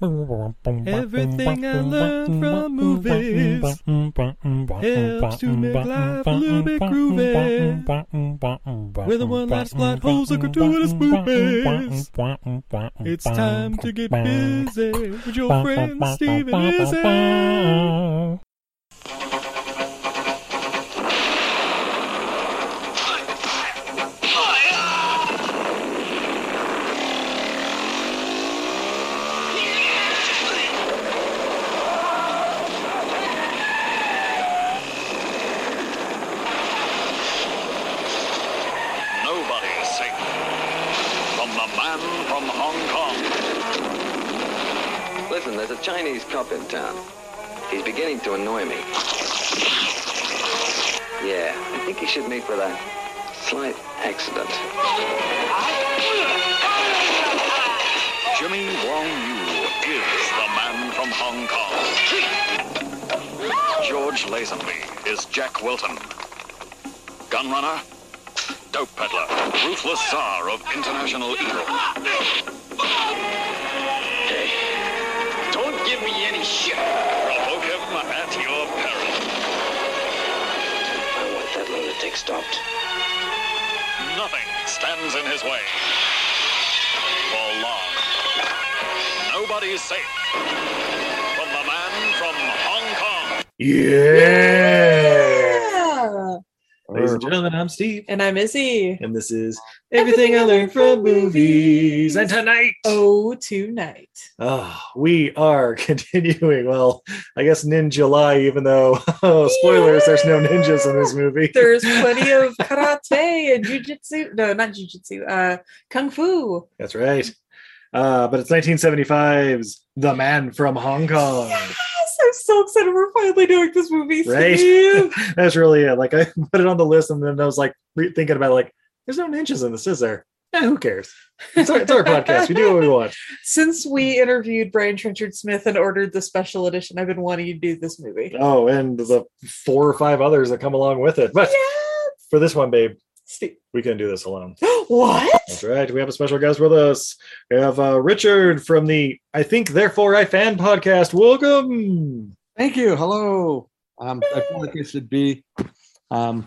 Everything I learned from movies helps to make life a little bit groovy. A one last plot holes a gratuitous movies. It's time to get busy with your friend Steve and Izzy. Chinese cop in town. He's beginning to annoy me. Yeah, I think he should meet with a slight accident. Jimmy Wong Yu is the man from Hong Kong. George Lazenby is Jack Wilton. Gunrunner, dope peddler, ruthless czar of international evil. Hey, don't give me any shit. Provoke him at your peril. I want that lunatic stopped. Nothing stands in his way. For long. Nobody's safe from the man from Hong Kong. Yeah. Yeah. Ladies and gentlemen, I'm Steve. And I'm Izzy. And this is Everything I Learned from Movies. And tonight, Oh, tonight. oh, we are continuing. Well, I guess Ninja July, even though, oh, spoilers, there's no ninjas in this movie. There's plenty of karate and jujitsu. No, not jujitsu. Uh, kung fu. That's right. Uh, but it's 1975's The Man from Hong Kong. Yes, I'm so excited. We're finally doing this movie. Right? That's really it. Like, I put it on the list and then I was like re- thinking about it, like, there's no ninjas in this, is there? Eh, who cares? It's our, it's our podcast. We do what we want. Since we interviewed Brian Trenchard Smith and ordered the special edition, I've been wanting to do this movie. Oh, and the four or five others that come along with it. But for this one, babe, Steve. we can't do this alone. what? That's right. We have a special guest with us. We have uh, Richard from the I Think Therefore I Fan podcast. Welcome. Thank you. Hello. Um, I feel like I should be um,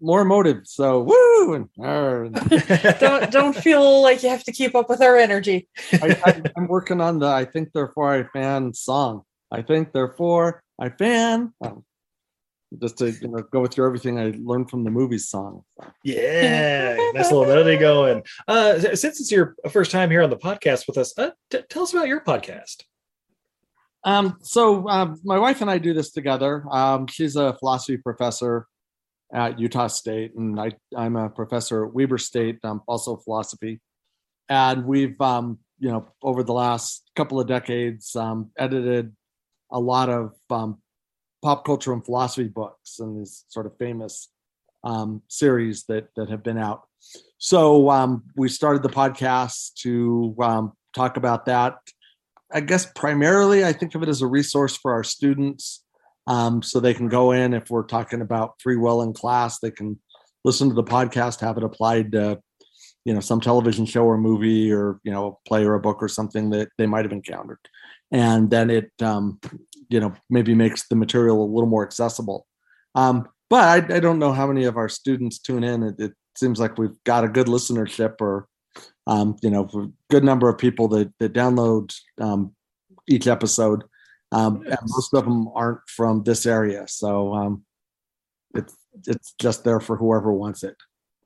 more emotive. So woo and, and don't don't feel like you have to keep up with our energy. I, I, I'm working on the I think therefore I fan song. I think therefore I fan. Um, just to you know go with your everything I learned from the movies song. So, Yeah, nice little melody going. Uh, since it's your first time here on the podcast with us, uh, t- tell us about your podcast. Um, so um, my wife and I do this together. Um, she's a philosophy professor at Utah State, and I, I'm a professor at Weber State, um, also philosophy. And we've, um, you know, over the last couple of decades, um, edited a lot of um, pop culture and philosophy books and these sort of famous um, series that that have been out. So um, we started the podcast to um, talk about that. I guess primarily I think of it as a resource for our students, um, so they can go in if we're talking about free will in class, they can listen to the podcast, have it applied to you know some television show or movie or you know play or a book or something that they might have encountered and then it um, you know maybe makes the material a little more accessible um, but I, I don't know how many of our students tune in it, it seems like we've got a good listenership or um, you know a good number of people that, that download um, each episode um, and most of them aren't from this area so um, it's it's just there for whoever wants it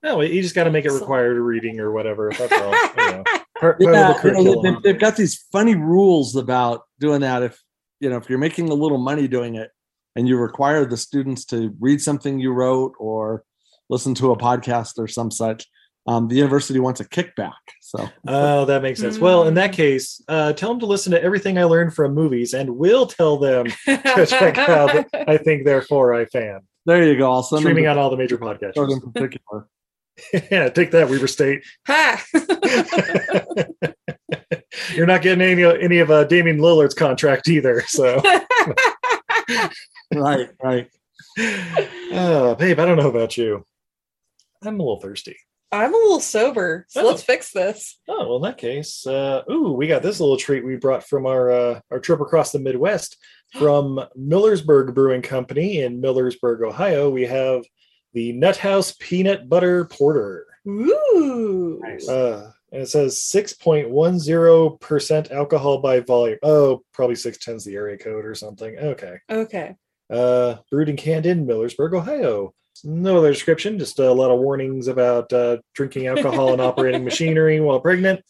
No, you just got to make it required reading or whatever. That's all. you know. Part, part yeah, the you know, they've, they've got these funny rules about doing that. If you know, if you're making a little money doing it, and you require the students to read something you wrote or listen to a podcast or some such, um, the university wants a kickback. So, Oh, that makes sense. Well, in that case, uh, tell them to listen to everything I learned from movies, and we'll tell them to check out. I think, therefore, I fan. there you go. I'll send Streaming them on all the major podcasts. in particular. yeah, take that, Weber State. Ha! You're not getting any any of uh, Damian Lillard's contract either. So, right, right. uh, babe, I don't know about you. I'm a little thirsty. I'm a little sober, so Oh. let's fix this. Oh well, in that case, uh, ooh, we got this little treat we brought from our uh, our trip across the Midwest from Millersburg Brewing Company in Millersburg, Ohio. We have the Nut House Peanut Butter Porter. Ooh. Uh, and it says 6.10% alcohol by volume. Oh, probably 610's the area code or something. Okay. Okay. Uh, brewed and canned in Millersburg, Ohio. No other description, just a lot of warnings about uh, drinking alcohol and operating machinery while pregnant.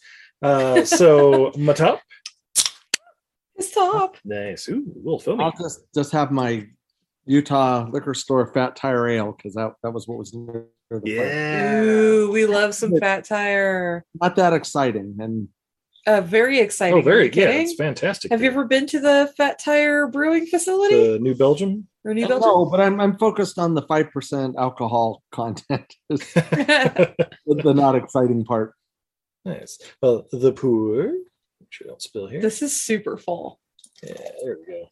Uh, so, Matop. top. Nice. Ooh, a little filmy. I'll just just have my Utah liquor store fat tire ale because that that was what was near the place. Yeah. Ooh, we love some fat tire. Not that exciting, and Uh, very exciting. Oh, very Are you good. kidding? It's fantastic. Have you ever been to the Fat Tire Brewing Facility the New Belgium? or New Belgium? no, but I'm I'm focused on the five percent alcohol content. It's the the not exciting part. nice. Well, the pour. Make sure I don't spill here. this is super full. Yeah, there we go.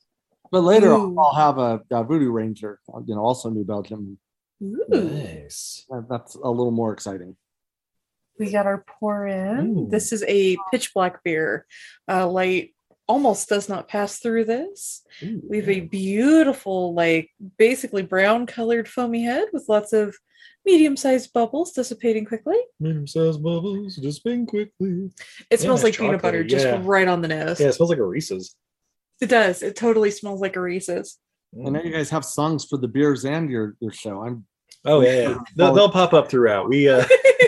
But later Ooh. I'll have a, a Voodoo Ranger, you know, also New Belgium. Ooh. Nice. That's a little more exciting. We got our pour in. Ooh. This is a pitch black beer. Uh, light almost does not pass through this. Ooh, We have a beautiful, like basically brown colored foamy head with lots of medium sized bubbles dissipating quickly. Medium sized bubbles, dissipating quickly. It smells Yeah, like peanut butter chocolatey, just yeah. right on the nose. Yeah, it smells like a Reese's. It does. It totally smells like a Reese's. I know you guys have songs for the beers and your your show. I'm Oh yeah, yeah. They'll, they'll pop up throughout. We uh,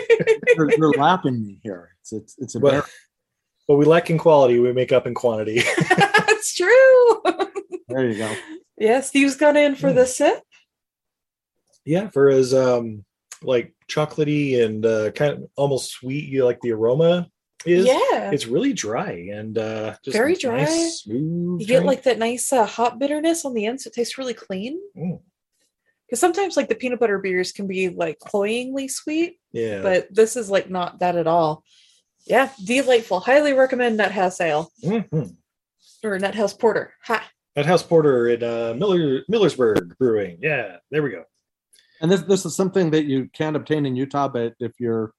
you're, you're lapping me here. It's it's it's a well, what we lack in quality, we make up in quantity. That's true. there you go. yeah, Steve's gone in for Mm. the sip. yeah, for his um like chocolatey and uh, kind of almost sweet, you like the aroma is. yeah. It's really dry and uh, just Very nice, dry. smooth. You get like that nice uh, hot bitterness on the end, so it tastes really clean. Mm. Because sometimes like the peanut butter beers can be like cloyingly sweet, yeah, but this is like not that at all. Yeah, delightful. Highly recommend Nut House Ale Mhm. or Nut House Porter. Ha. at House Porter in uh, Miller Millersburg Brewing. Yeah, there we go. And this this is something that you can't obtain in Utah, but if you're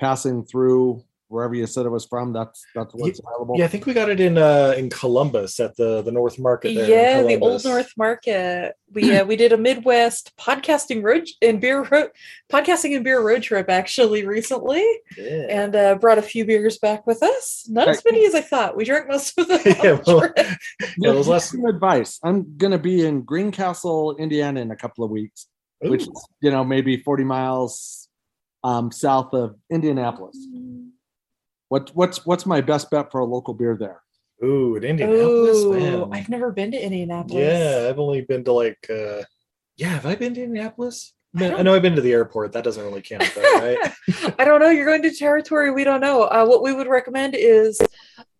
passing through wherever you said it was from, that's that's what's available. Yeah, I think we got it in uh in Columbus at the the North Market. There Yeah, the old North Market. We uh, we did a Midwest podcasting road and beer road podcasting and beer road trip actually recently, Yeah. and uh, brought a few beers back with us. Not as many as I thought. We drank most of them. Yeah, the well, trip. yeah, those last. Some advice. I'm gonna be in Greencastle, Indiana, in a couple of weeks, which Ooh, is you know maybe 40 miles um, south of Indianapolis. What what's what's my best bet for a local beer there? ooh, in Indianapolis, Ooh, man. I've never been to Indianapolis. Yeah, I've only been to like. uh Yeah, have I been to Indianapolis? I Man, I don't- know I've been to the airport. That doesn't really count, though, right? I don't know. You're going to territory we don't know. Uh, what we would recommend is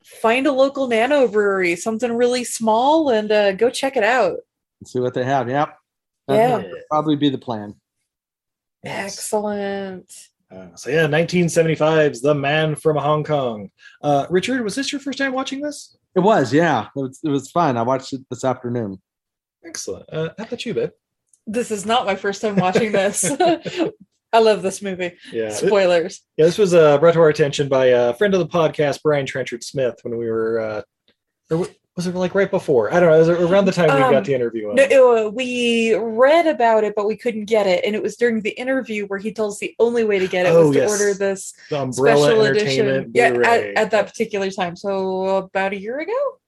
find a local nano brewery, something really small, and uh, go check it out. See what they have. Yep. That Yeah. probably be the plan. Excellent. Uh, so yeah, 1975's The Man from Hong Kong. Uh, Richard, was this your first time watching this? It was, yeah. It was, it was fun. I watched it this afternoon. Excellent. Uh, how about you, babe? This is not my first time watching this. I love this movie. Yeah. Spoilers. Yeah, this was uh, brought to our attention by a friend of the podcast, Brian Trenchard Smith, when we were, uh, or w- was it like right before? I don't know. It was around the time we Um, got the interview. No, we read about it, but we couldn't get it, and it was during the interview where he told us the only way to get it Oh, was to yes. order this the special edition. Yeah, at, at that particular time. So about a year ago.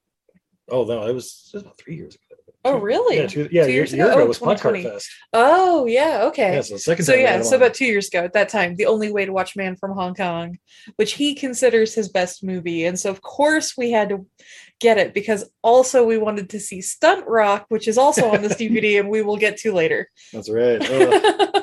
Oh no, it was, it was about three years ago. Oh, really? Yeah, two, yeah, Two a year, years year ago? ago Oh, was Podcart 2020. Fest. Oh, yeah. Okay. Yeah, so second so yeah, so on. about two years ago at that time, the only way to watch Man from Hong Kong, which he considers his best movie, and so of course we had to get it because also we wanted to see Stunt Rock, which is also on this DVD, and we will get to later. That's right.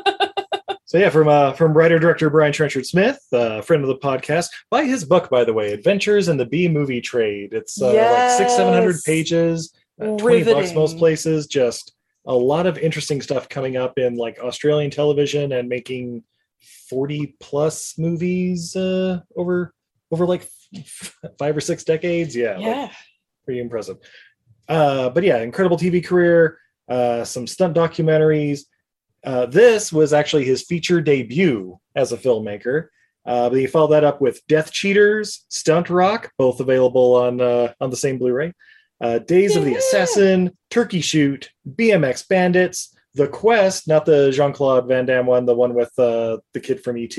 Uh, so yeah, from uh, from writer director Brian Trenchard Smith, uh, friend of the podcast, buy his book by the way, Adventures in the B Movie Trade. It's uh, like six seven hundred pages, uh, twenty bucks most places. Just a lot of interesting stuff coming up in like Australian television and making forty plus movies uh, over over like f- five or six decades. Yeah, like, yeah. pretty impressive. Uh, but yeah, incredible TV career, uh, some stunt documentaries. Uh, this was actually his feature debut as a filmmaker. Uh, but he followed that up with Death Cheaters, Stunt Rock, both available on uh, on the same Blu-ray. Uh, Days of the Assassin, Turkey Shoot, BMX Bandits, The Quest, not the Jean Claude Van Damme one, the one with uh, the kid from ET.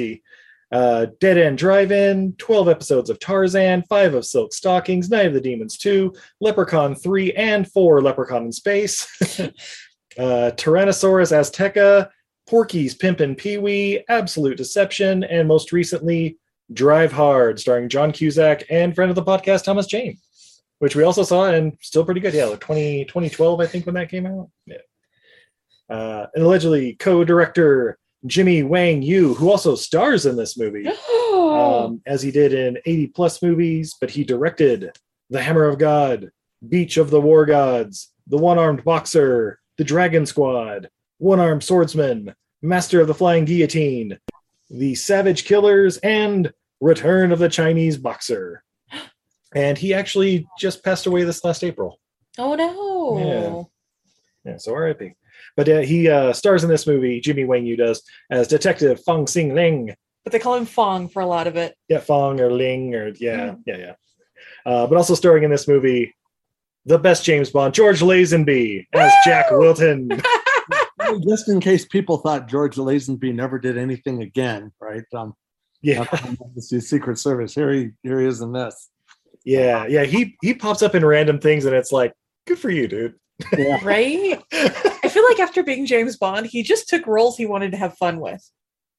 Uh, Dead End Drive In, 12 episodes of Tarzan, 5 of Silk Stockings, Night of the Demons 2, Leprechaun 3 and 4, Leprechaun in Space, uh, Tyrannosaurus Azteca, Porky's Pimpin' Pee Wee, Absolute Deception, and most recently, Drive Hard, starring John Cusack and friend of the podcast, Thomas Jane, which we also saw and still pretty good. Yeah, like 20, 2012, I think, when that came out. Yeah. Uh, and allegedly co director Jimmy Wang Yu, who also stars in this movie um, as he did in 80 plus movies, but he directed The Hammer of God, Beach of the War Gods, The One Armed Boxer, The Dragon Squad, One Armed Swordsman, Master of the Flying Guillotine, The Savage Killers, and Return of the Chinese Boxer. And he actually just passed away this last April. oh no. Yeah, yeah so RIP. But uh, he uh, stars in this movie, Jimmy Wang Yu does, as Detective Fong Sing Ling, But they call him Fong for a lot of it. yeah, Fong or Ling or yeah, Mm. yeah, yeah. Uh, but also starring in this movie, the best James Bond, George Lazenby as Jack Wilton. Just in case people thought George Lazenby never did anything again, right? Um, Yeah, the Secret Service. Here he, here he is in this. Yeah, yeah. He he pops up in random things, and it's like, good for you, dude. Yeah. Right? I feel like after being James Bond, he just took roles he wanted to have fun with.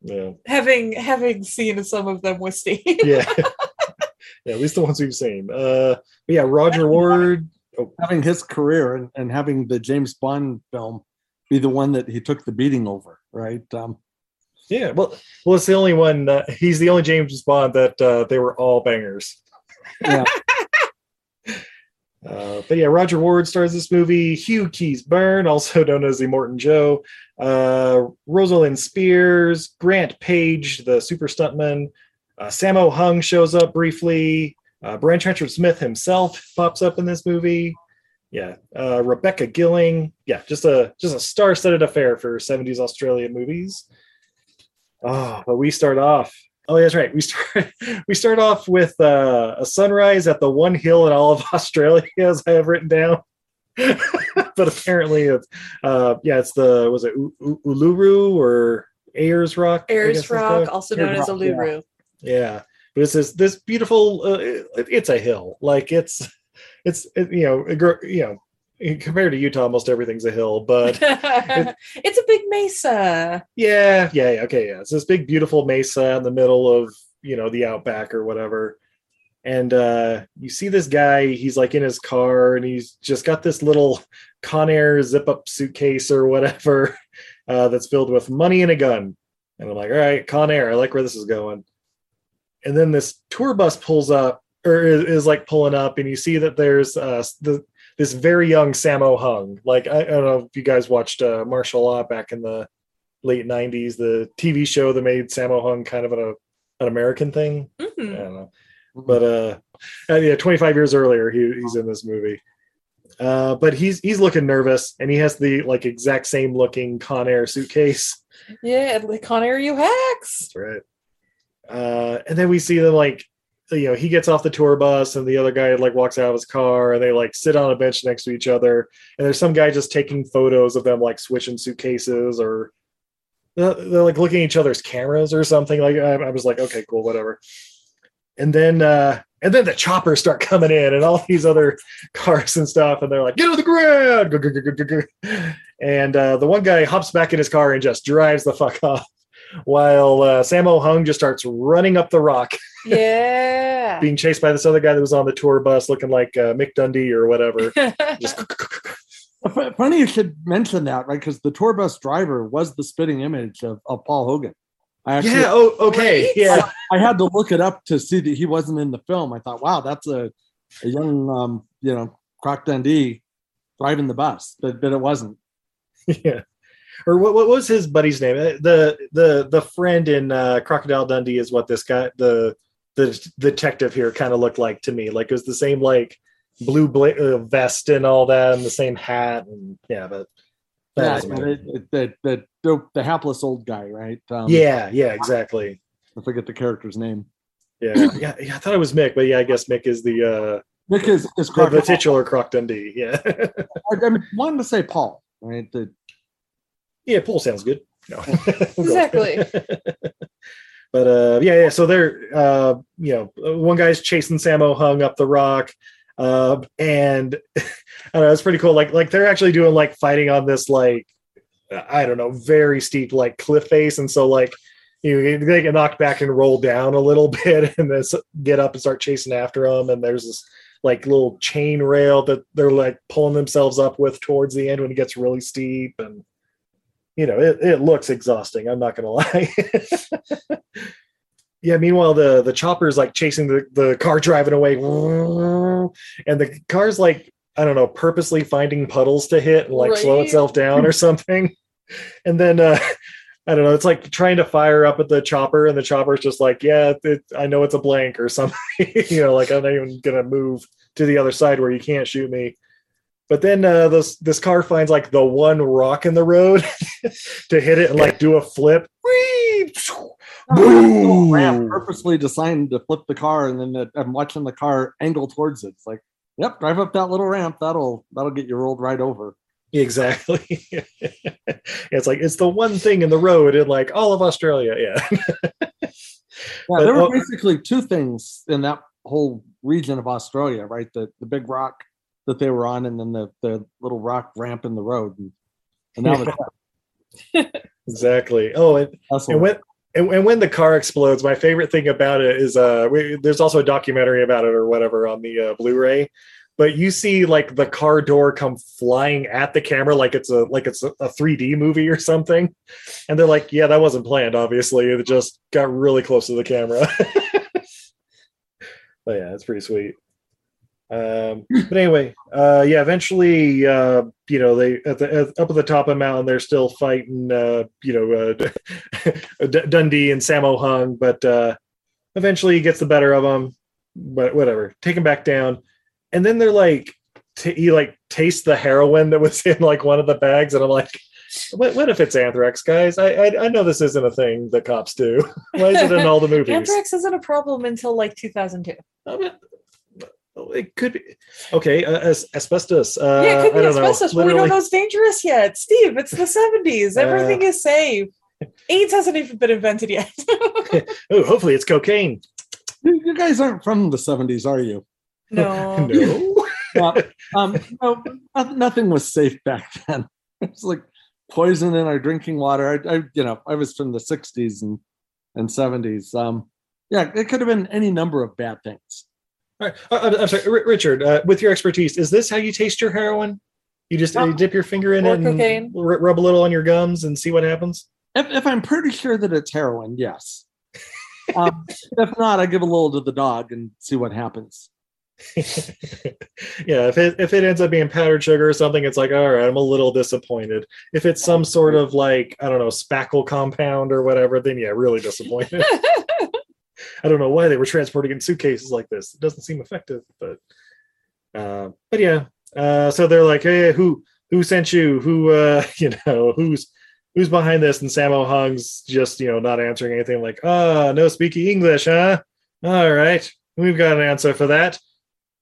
yeah, Having having seen some of them with Steve. yeah. yeah, at least the ones we've seen. Uh, but yeah, Roger Ward. Oh, having his career and, and having the James Bond film be the one that he took the beating over, right? Um, yeah. Well, well, it's the only one. Uh, he's the only James Bond that uh, they were all bangers. Yeah, Uh, but yeah, Roger Ward stars this movie. Hugh Keays-Byrne, also known as the Immortan Joe. Uh, Rosalind Speirs, Grant Page, the super stuntman. Uh, Sammo Hung shows up briefly. Uh, Brian Trenchard Smith himself pops up in this movie. Yeah, uh, Rebecca Gilling. Yeah, just a just a star-studded affair for '70s Australian movies. Oh, but we start off. Oh, yeah, that's right. We start we start off with uh, a sunrise at the one hill in all of Australia, as I have written down. but apparently, it's uh, yeah, it's the was it U- U- Uluru or Ayers Rock? Ayers Rock, also known Ayers as Rock, yeah. Uluru. Yeah, but it's this this beautiful. Uh, it- it's a hill, like it's it's it, you know it, you know compared to Utah, almost everything's a hill, but it's a big mesa. Yeah, yeah, yeah, okay, yeah. It's this big, beautiful mesa in the middle of you know the outback or whatever, and uh, you see this guy. He's like in his car, and he's just got this little Conair zip-up suitcase or whatever uh, that's filled with money and a gun. And I'm like, all right, Conair. I like where this is going. And then this tour bus pulls up, or is, is like pulling up, and you see that there's uh, the this very young Sammo Hung. Like I, I don't know if you guys watched uh, martial law back in the late '90s, the TV show that made Sammo Hung kind of an, an American thing. I Mhm. don't know, but uh, yeah, 25 years earlier, he, he's in this movie. Uh, but he's he's looking nervous, and he has the like exact same looking Con Air suitcase. Yeah, like Con Air you hacks. That's right. Uh, and then we see them like, you know, he gets off the tour bus, and the other guy like walks out of his car, and they like sit on a bench next to each other. And there's some guy just taking photos of them like switching suitcases, or they're, they're, like looking at each other's cameras or something. Like I, I was like, okay, cool, whatever. And then uh, and then the choppers start coming in, and all these other cars and stuff, and they're like, "Get on the ground!" And uh, the one guy hops back in his car and just drives the fuck off, while uh, Sammo Hung just starts running up the rock, Yeah. being chased by this other guy that was on the tour bus, looking like uh, Mick Dundee or whatever. Just Funny you should mention that, right? Because the tour bus driver was the spitting image of, of Paul Hogan. I actually, yeah. Oh, okay. Right? Yeah. I had to look it up to see that he wasn't in the film. I thought, wow, that's a, a young, um, you know, Croc Dundee driving the bus, but but it wasn't. yeah. Or what, what was his buddy's name? Uh, The the the friend in uh, Crocodile Dundee is what this guy the the detective here kind of looked like to me. Like it was the same like blue bla- uh, vest and all that, and the same hat, and yeah, but that Yeah, doesn't and matter. it, it, the, the the the hapless old guy, right? Um, yeah, yeah, exactly. I forget the character's name. Yeah, yeah, yeah. I thought it was Mick, but yeah, I guess Mick is the uh Nick is, is the, the titular Croc Dundee. Yeah, I, I wanted to say Paul, right? The, yeah. Pool sounds good. No, Exactly. but uh yeah yeah so they're uh you know one guy's chasing Sammo Hung up the rock uh and i don't know it's pretty cool like like they're actually doing like fighting on this like i don't know very steep like cliff face and so like you know, they get knocked back and roll down a little bit and then get up and start chasing after them and there's this like little chain rail that they're like pulling themselves up with towards the end when it gets really steep and you know it, it looks exhausting i'm not gonna lie yeah meanwhile the the chopper's like chasing the, the car driving away and the car's like i don't know purposely finding puddles to hit and like slow itself down or something and then uh I don't know. It's like trying to fire up at the chopper, and the chopper's just like, "Yeah, it, I know it's a blank or something." you know, like I'm not even gonna move to the other side where you can't shoot me. But then uh, this this car finds like the one rock in the road to hit it and like do a flip. Whee! little ramp purposely designed to flip the car, and then the, I'm watching the car angle towards it. It's like, yep, drive up that little ramp. That'll that'll get you rolled right over. Exactly. it's like it's the one thing in the road in like all of Australia. Yeah. Yeah, But, there were oh- basically two things in that whole region of Australia, right? The the big rock that they were on, and then the the little rock ramp in the road. And, and that was exactly. Oh, and, and when and, and when the car explodes, my favorite thing about it is uh, we, there's also a documentary about it or whatever on the uh, Blu-ray. But you see like the car door come flying at the camera like it's a like it's a, a 3D movie or something, and they're like, "Yeah, that wasn't planned. Obviously, it just got really close to the camera." but yeah, it's pretty sweet. Um, but anyway, uh, yeah, eventually, uh, you know, they at the at, up at the top of the mountain, they're still fighting, uh, you know, uh, D- Dundee and Sammo Hung, but uh, eventually he gets the better of them. But whatever, take him back down, and then they're like, t- he like tastes the heroin that was in like one of the bags, and I'm like. What, what if it's anthrax, guys? I, I I know this isn't a thing that cops do. Why is it in all the movies? Anthrax isn't a problem until like 2002. I mean, it could be okay. Uh, as, asbestos. Uh, yeah, it could be I don't know, asbestos, but we don't literally- know it's dangerous yet. Steve, it's the 70s. Uh, Everything is safe. AIDS hasn't even been invented yet. Oh, hopefully it's cocaine. You you guys aren't from the 70s, are you? no. No. Well, um, no, no- nothing was safe back then. It's like poison in our drinking water. I, I, you know, I was from the 60s and and 70s. Um, yeah, it could have been any number of bad things. All right. Uh, I'm- I'm sorry, R- Richard. Uh, with your expertise, is this how you taste your heroin? You just uh, No. dip your finger in it cocaine. and r- rub a little on your gums and see what happens. If, if I'm pretty sure that it's heroin, yes. Um, if not, I give a little to the dog and see what happens. yeah, if it if it ends up being powdered sugar or something, it's like all right, I'm a little disappointed. If it's some sort of like I don't know spackle compound or whatever, then yeah, really disappointed. I don't know why they were transporting in suitcases like this. It doesn't seem effective, but uh, but yeah. Uh, so they're like, hey, who who sent you? Who uh, you know, who's who's behind this? And Sammo Hung's just you know not answering anything. Like, ah, no speaking English, huh? All right, we've got an answer for that.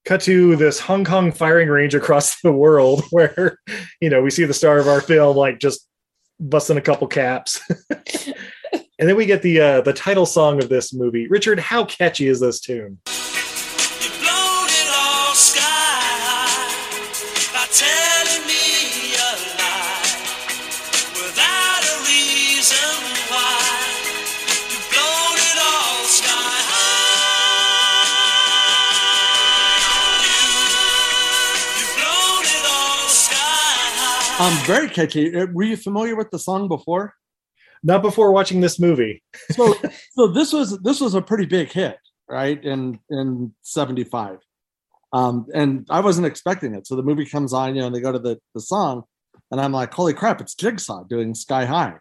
Cut to this Hong Kong firing range across the world, where you know we see the star of our film like just busting a couple caps. And then we get the uh, the title song of this movie. Richard, how catchy is this tune? You've blown it all sky high by telling me a lie without a reason why. You've blown it all sky high. You, you've blown it all sky high. Um, very catchy. Uh, Were you familiar with the song before? Not before watching this movie. So, so this was this was a pretty big hit, right? In in '75, um, and I wasn't expecting it. So the movie comes on, you know, and they go to the the song, and I'm like, holy crap, it's Jigsaw doing Sky High.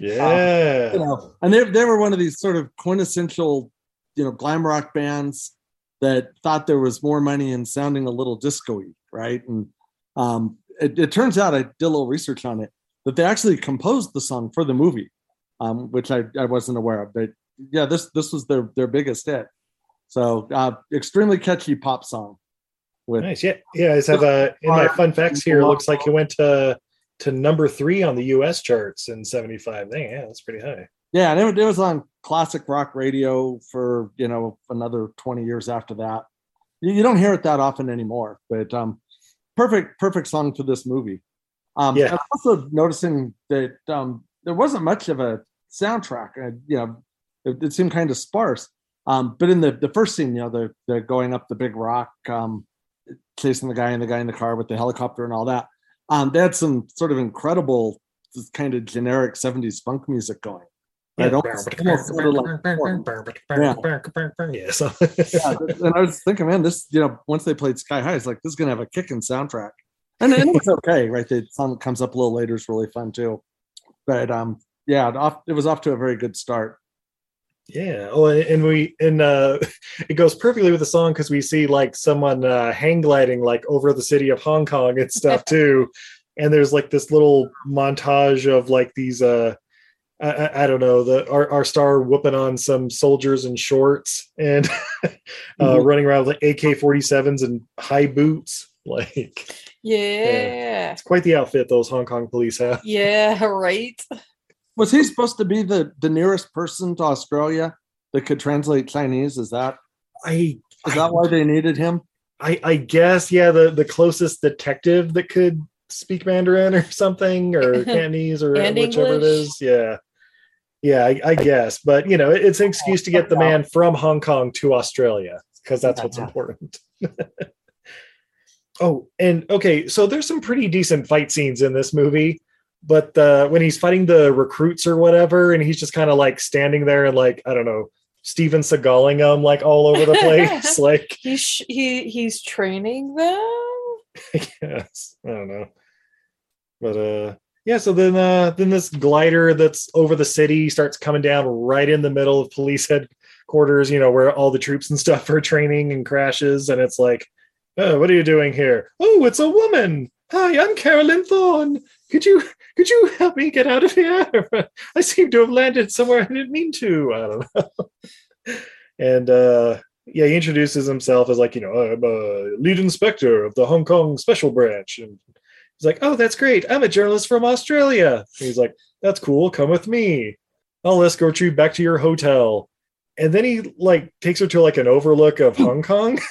Yeah. you know, and they they were one of these sort of quintessential, you know, glam rock bands that thought there was more money in sounding a little disco-y, right? And um, it, it turns out I did a little research on it that they actually composed the song for the movie, um, which I, I wasn't aware of. But yeah, this this was their their biggest hit. So uh, extremely catchy pop song. With Nice. Yeah. Yeah. I have a in my fun facts here. It looks like it went to to number three on the US charts in 75. Dang, yeah, that's pretty high. Yeah, and it, it was on classic rock radio for you know another twenty years after that. You, you don't hear it that often anymore, but um, perfect, perfect song for this movie. Um, Yeah. I'm also noticing that um, there wasn't much of a soundtrack. Uh, you know, it, it seemed kind of sparse. Um, but in the the first scene, you know, they're they're going up the big rock, um, chasing the guy and the guy in the car with the helicopter and all that. Um, they had some sort of incredible, just kind of generic '70s funk music going. Yeah. It almost- almost sounded like Yeah. Yeah. So yeah, and I was thinking, man, this you know, once they played Sky High, it's like this is gonna have a kicking soundtrack, and, and it's okay, right? The song that comes up a little later is really fun too, but um, yeah, it, off, it was off to a very good start. Yeah. Oh, and and we and uh it goes perfectly with the song because we see like someone uh hang gliding like over the city of Hong Kong and stuff too. And there's like this little montage of like these uh I, I- I don't know the our, our star whooping on some soldiers in shorts and uh Mhm. running around with like AK-47s and high boots. Like Yeah. it's quite the outfit those Hong Kong police have. Yeah, right. Was he supposed to be the the nearest person to Australia that could translate Chinese? Is that I is that why they needed him? I, I guess yeah, the the closest detective that could speak Mandarin or something or Cantonese or And whichever it English. is. Yeah, yeah, I, I guess. But you know, it- it's an excuse to get the man from Hong Kong to Australia because that's what's important. oh, and okay, so there's some pretty decent fight scenes in this movie. But uh, when he's fighting the recruits or whatever, and he's just kind of like standing there and like I don't know, Steven Seagaling them like all over the place, like He's sh- he he's training them. yes i don't know but uh yeah so then uh then this glider that's over the city starts coming down right in the middle of police headquarters you know where all the troops and stuff are training and crashes and it's like oh what are you doing here oh it's a woman hi i'm carolyn thorne could you could you help me get out of here i seem to have landed somewhere i didn't mean to i don't know and uh yeah, he introduces himself as like, you know, I'm a lead inspector of the Hong Kong special branch. And he's like, oh, that's great. I'm a journalist from Australia. And he's like, that's cool. Come with me. I'll escort you back to your hotel. And then he like takes her to like an overlook of Hong Kong.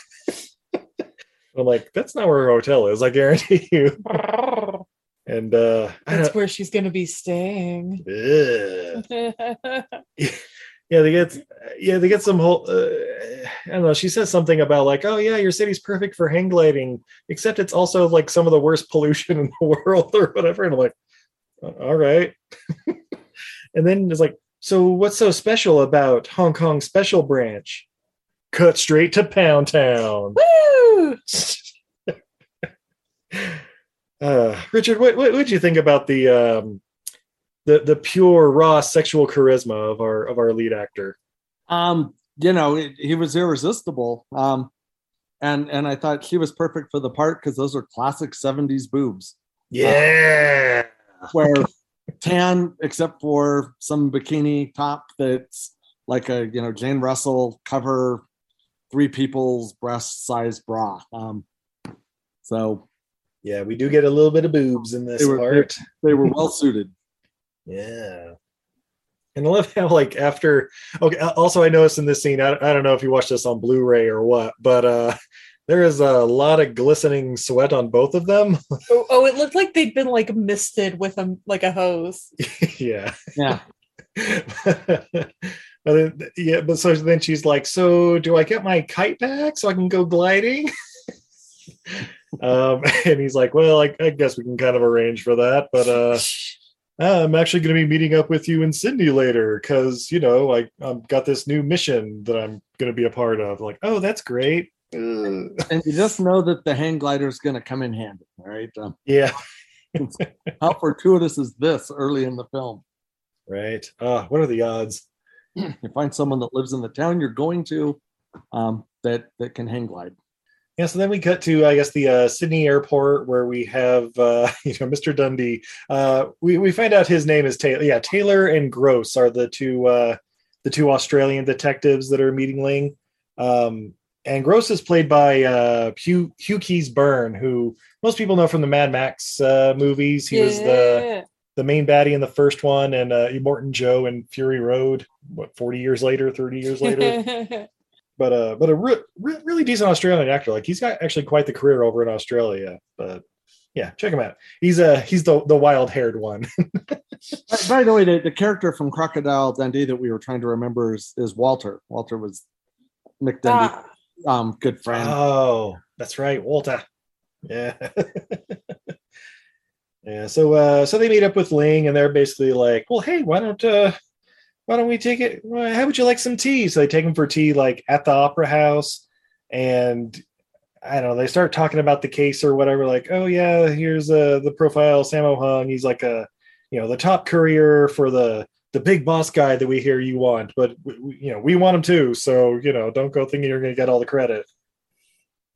I'm like, that's not where her hotel is. I guarantee you. And uh, That's where she's gonna be staying. Yeah, they get yeah they get some whole uh, i don't know she says something about like oh yeah your city's perfect for hang gliding except it's also like some of the worst pollution in the world or whatever and i'm like "Uh, all right and then it's like so what's so special about hong kong special branch cut straight to pound town Woo! uh richard what what would you think about the um the the pure raw sexual charisma of our of our lead actor Um, you know, it, he was irresistible. Um, and and I thought she was perfect for the part because those are classic '70s boobs, Yeah. where tan except for some bikini top that's like a you know Jane Russell cover three people's breast size bra. Um, so Yeah, we do get a little bit of boobs in this They were- part. they were well suited. Yeah. And I love how, like, after, okay, also, I noticed in this scene, I, I don't know if you watched this on Blu ray or what, but uh there is a lot of glistening sweat on both of them. Oh, oh, it looked like they'd been like misted with a like a hose. yeah. Yeah. But then, yeah, but so then she's like, So do I get my kite back so I can go gliding? um, and he's like, Well, I, I guess we can kind of arrange for that, but uh I'm actually going to be meeting up with you and Cindy later because you know I I've got this new mission that I'm going to be a part of. Like, oh, that's great. Uh, and you just know that the hang glider is going to come in handy, right? Um, yeah, how fortuitous is this early in the film? right. Uh, what are the odds? You find someone that lives in the town you're going to um, that that can hang glide. Yeah, so then we cut to I guess the uh, Sydney airport where we have uh, you know Mr. Dundee. Uh, we we find out his name is Taylor. Yeah, Taylor and Gross are the two uh, the two Australian detectives that are meeting Ling. Um, and Gross is played by uh, Hugh Hugh Keays-Byrne, who most people know from the Mad Max uh, movies. He was the the main baddie in the first one, and uh, Immortan Joe in Fury Road. What forty years later, thirty years later. but uh, but a re- re- really decent Australian actor. Like he's got actually quite the career over in Australia. But yeah, check him out. He's uh he's the the wild haired one. By, by the way, the, the character from Crocodile Dundee that we were trying to remember is, is Walter. Walter was Mick Dundee, Ah, um, good friend. oh, that's right, Walter. Yeah. yeah. So uh so they meet up with Ling and they're basically like, well, hey, why don't uh why don't we take it? How would you like some tea? So they take him for tea like at the opera house and I don't know, they start talking about the case or whatever, like, oh yeah, here's uh the profile Sammo Hung. He's like a you know, the top courier for the the big boss guy that we hear you want, but we, you know, we want him too. So, you know, don't go thinking you're gonna get all the credit.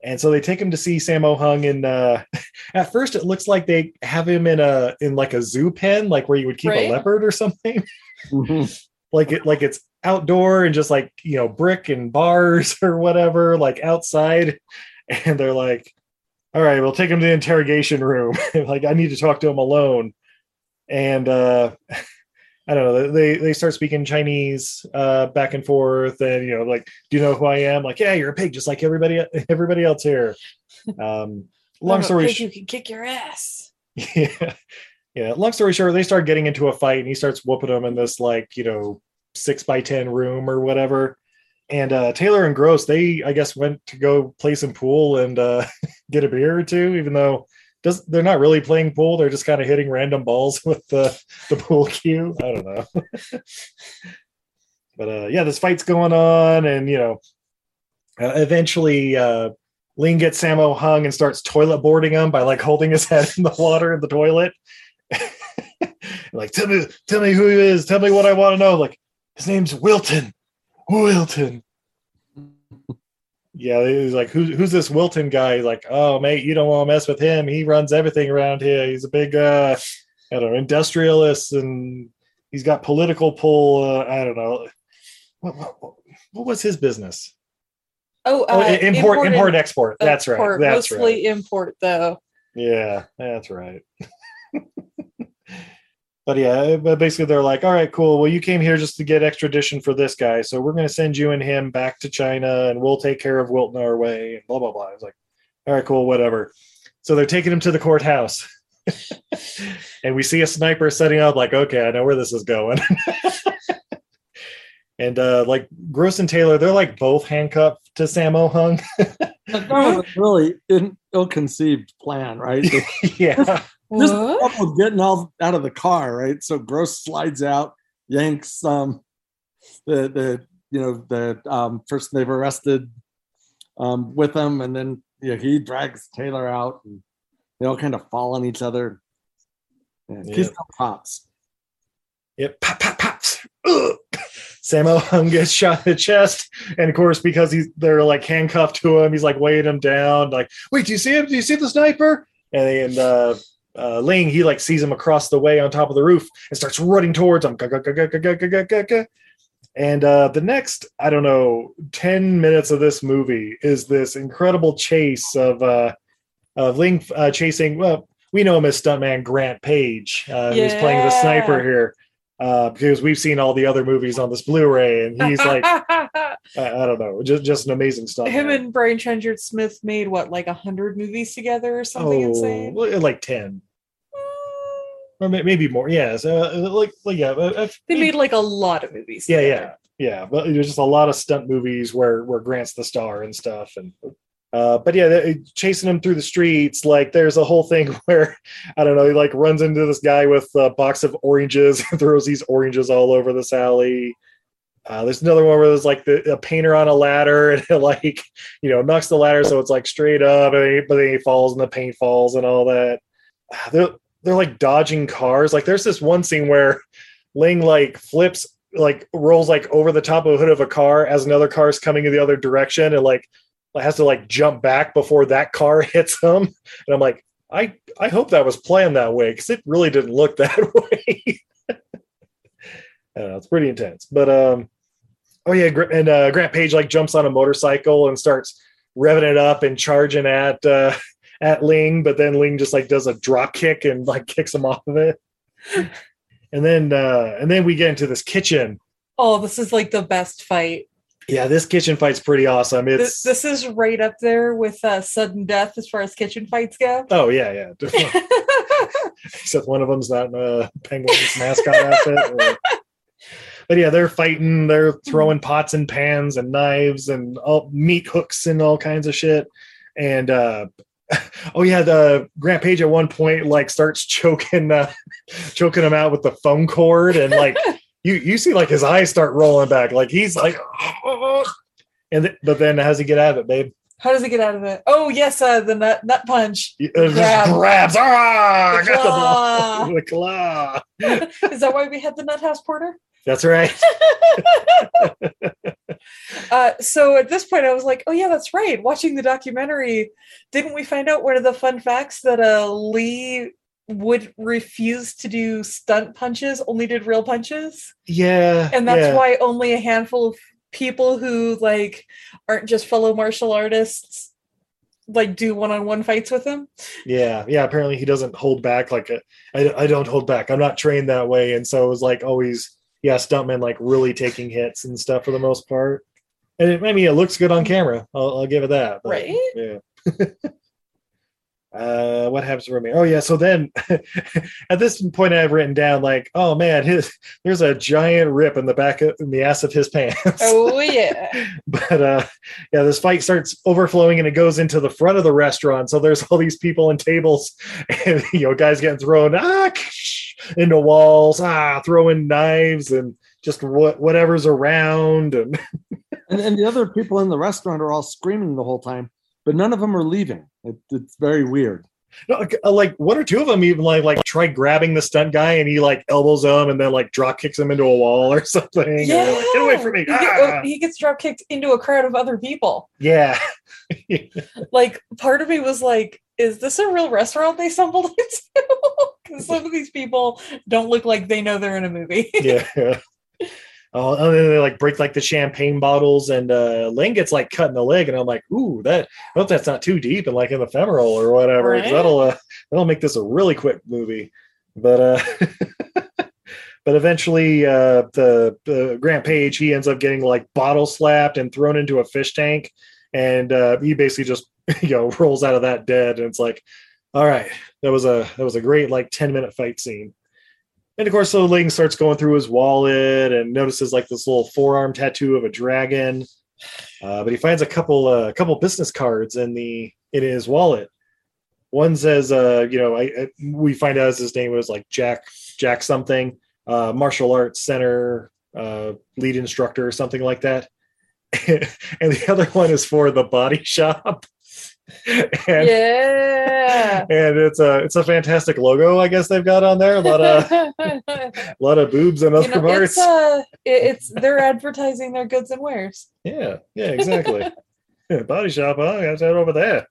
And so they take him to see Sammo Hung and uh at first it looks like they have him in a in like a zoo pen, like where you would keep Right. a leopard or something. Mhm. like it like it's outdoor and just like you know brick and bars or whatever like outside and they're like all right we'll take him to the interrogation room like i need to talk to him alone and uh i don't know they they start speaking chinese uh back and forth and you know like do you know who i am? Like yeah you're a pig just like everybody everybody else here. Um long story pig who can kick your ass. yeah. Yeah long story short they start getting into a fight and he starts whooping them in this like you know six by ten room or whatever. And uh taylor and gross they i guess went to go play some pool and uh get a beer or two even though does they're not really playing pool they're just kind of hitting random balls with the the pool cue i don't know but uh yeah this fight's going on and you know uh, eventually uh Ling gets Sammo Hung and starts toilet boarding him by like holding his head in the water in the toilet. like, tell me, tell me who he is. Tell me what I want to know. Like, his name's Wilton. Wilton. Yeah, he's like, who's who's this Wilton guy? He's like, oh mate, you don't want to mess with him. He runs everything around here. He's a big, uh, I don't know, industrialist, and he's got political pull. Uh, I don't know. What, what, what was his business? Oh, Oh, uh, import, import, and export. That's right. That's mostly right. import though. Yeah, that's right. But yeah, but basically they're like, all right, cool. Well, you came here just to get extradition for this guy, so we're going to send you and him back to China, and we'll take care of Wilton our way, and blah blah blah. I was like, all right, cool, whatever. So they're taking him to the courthouse, and we see a sniper setting up. Like, okay, I know where this is going. and uh like Gross and Taylor, they're like both handcuffed to Sammo Hung. That was a really ill-conceived plan, right? yeah. Just What? trouble getting all out of the car, right? So Gross slides out, yanks um the the you know the um person they've arrested um with him, and then you know, he drags Taylor out, and they all kind of fall on each other. Yeah, Yeah. Keystone pops. Yep. Pop, pop, pops. Ugh. Sammo Hung gets shot in the chest, and of course, because he's they're like handcuffed to him, he's like weighing him down. Like, wait, do you see him? Do you see the sniper? And and uh, uh, Ling he like sees him across the way on top of the roof and starts running towards him. And uh, the next, I don't know, ten minutes of this movie is this incredible chase of uh, of Ling uh, chasing. Well, we know him as stuntman Grant Page, uh, who's playing the sniper here. Uh, because we've seen all the other movies on this Blu-ray, and he's like, I, I don't know, just just an amazing stunt. him man. and Brian Trenchard Smith made what, like a hundred movies together or something oh, insane? like ten, or maybe more. Yeah, so, uh, like, like yeah, uh, They made like a lot of movies. yeah, together. yeah, yeah. But there's just a lot of stunt movies where where Grant's the star and stuff, and uh, but yeah, chasing him through the streets. Like, there's a whole thing where I don't know, he like runs into this guy with a box of oranges and throws these oranges all over this alley. Uh, there's another one where there's like the, a painter on a ladder and it like you know knocks the ladder so it's like straight up, and but then he falls and the paint falls and all that. Ah, They're they're like dodging cars. Like there's this one scene where Ling like flips like rolls like over the top of the hood of a car as another car is coming in the other direction and like has to like jump back before that car hits him. And I'm like, I I hope that was planned that way because it really didn't look that way. I don't know, it's pretty intense. But um oh yeah, and uh, Grant Page like jumps on a motorcycle and starts revving it up and charging at uh at Ling, but then Ling just like does a drop kick and like kicks him off of it. And then uh and then we get into this kitchen. Oh, this is like the best fight. Yeah, this kitchen fight's pretty awesome. This, It's this is right up there with uh, sudden death as far as kitchen fights go. oh yeah, yeah. Except one of them's not in a penguin's mascot outfit. or- But yeah, they're fighting, they're throwing pots and pans and knives and all meat hooks and all kinds of shit. And uh oh yeah, the Grant Page at one point like starts choking uh choking him out with the phone cord and like you you see like his eyes start rolling back, like he's like and th- but then how does he get out of it, babe? How does he get out of it? Oh yes, uh, the nut nut punch. He- uh, just Grab. grabs. Ah, The got claw. the, the claw. is that why we had the nut house porter? That's right. Uh, so at this point, I was like, "Oh yeah, that's right." Watching the documentary, didn't we find out one of the fun facts that uh, Lee would refuse to do stunt punches, only did real punches, Yeah. and that's yeah. why only a handful of people who like aren't just fellow martial artists like do one-on-one fights with him. Yeah, yeah. Apparently, he doesn't hold back. Like a, I, I don't hold back. I'm not trained that way, and so it was like always, yeah, stuntmen like really taking hits and stuff for the most part. And it, I mean, it looks good on camera. I'll, I'll give it that. but, Right? Yeah. uh, what happens to me? Oh yeah. So then, at this point, I've written down like, oh man, his there's a giant rip in the back of in the ass of his pants. Oh yeah. but uh yeah this fight starts overflowing and it goes into the front of the restaurant so there's all these people and tables and you know guys getting thrown ah, into walls ah throwing knives and just what whatever's around and And, and the other people in the restaurant are all screaming the whole time, but none of them are leaving. It, it's very weird. no, like- uh, one or two of them even like like try grabbing the stunt guy and he like elbows him and then like drop kicks him into a wall or something Yeah. like, get away from me He, ah! oh, he gets drop kicked into a crowd of other people. yeah like part of me was like is this a real restaurant they stumbled into because some of these people don't look like they know they're in a movie yeah. Oh, and then they like break like the champagne bottles, and uh Ling gets like cut in the leg, and I'm like, ooh, that I hope that's not too deep and like in the femoral or whatever. Right. That'll uh, that'll make this a really quick movie. But uh but eventually uh the, the Grant Page he ends up getting like bottle slapped and thrown into a fish tank, and uh he basically just you know rolls out of that dead, and it's like, all right, that was a that was a great like 10 minute fight scene. And of course, so Ling starts going through his wallet and notices like this little forearm tattoo of a dragon. Uh, but he finds a couple a uh, couple business cards in the in his wallet. One says, uh, you know, I, I we find out his name was like Jack Jack something, uh, martial arts center uh, lead instructor or something like that. and the other one is for the body shop. and, yeah. and it's a it's a fantastic logo. I guess they've got on there a lot of a lot of boobs and other you know, parts. it's uh it, it's they're advertising their goods and wares. Yeah, yeah, exactly. Yeah, Body shop, huh? Got that over there.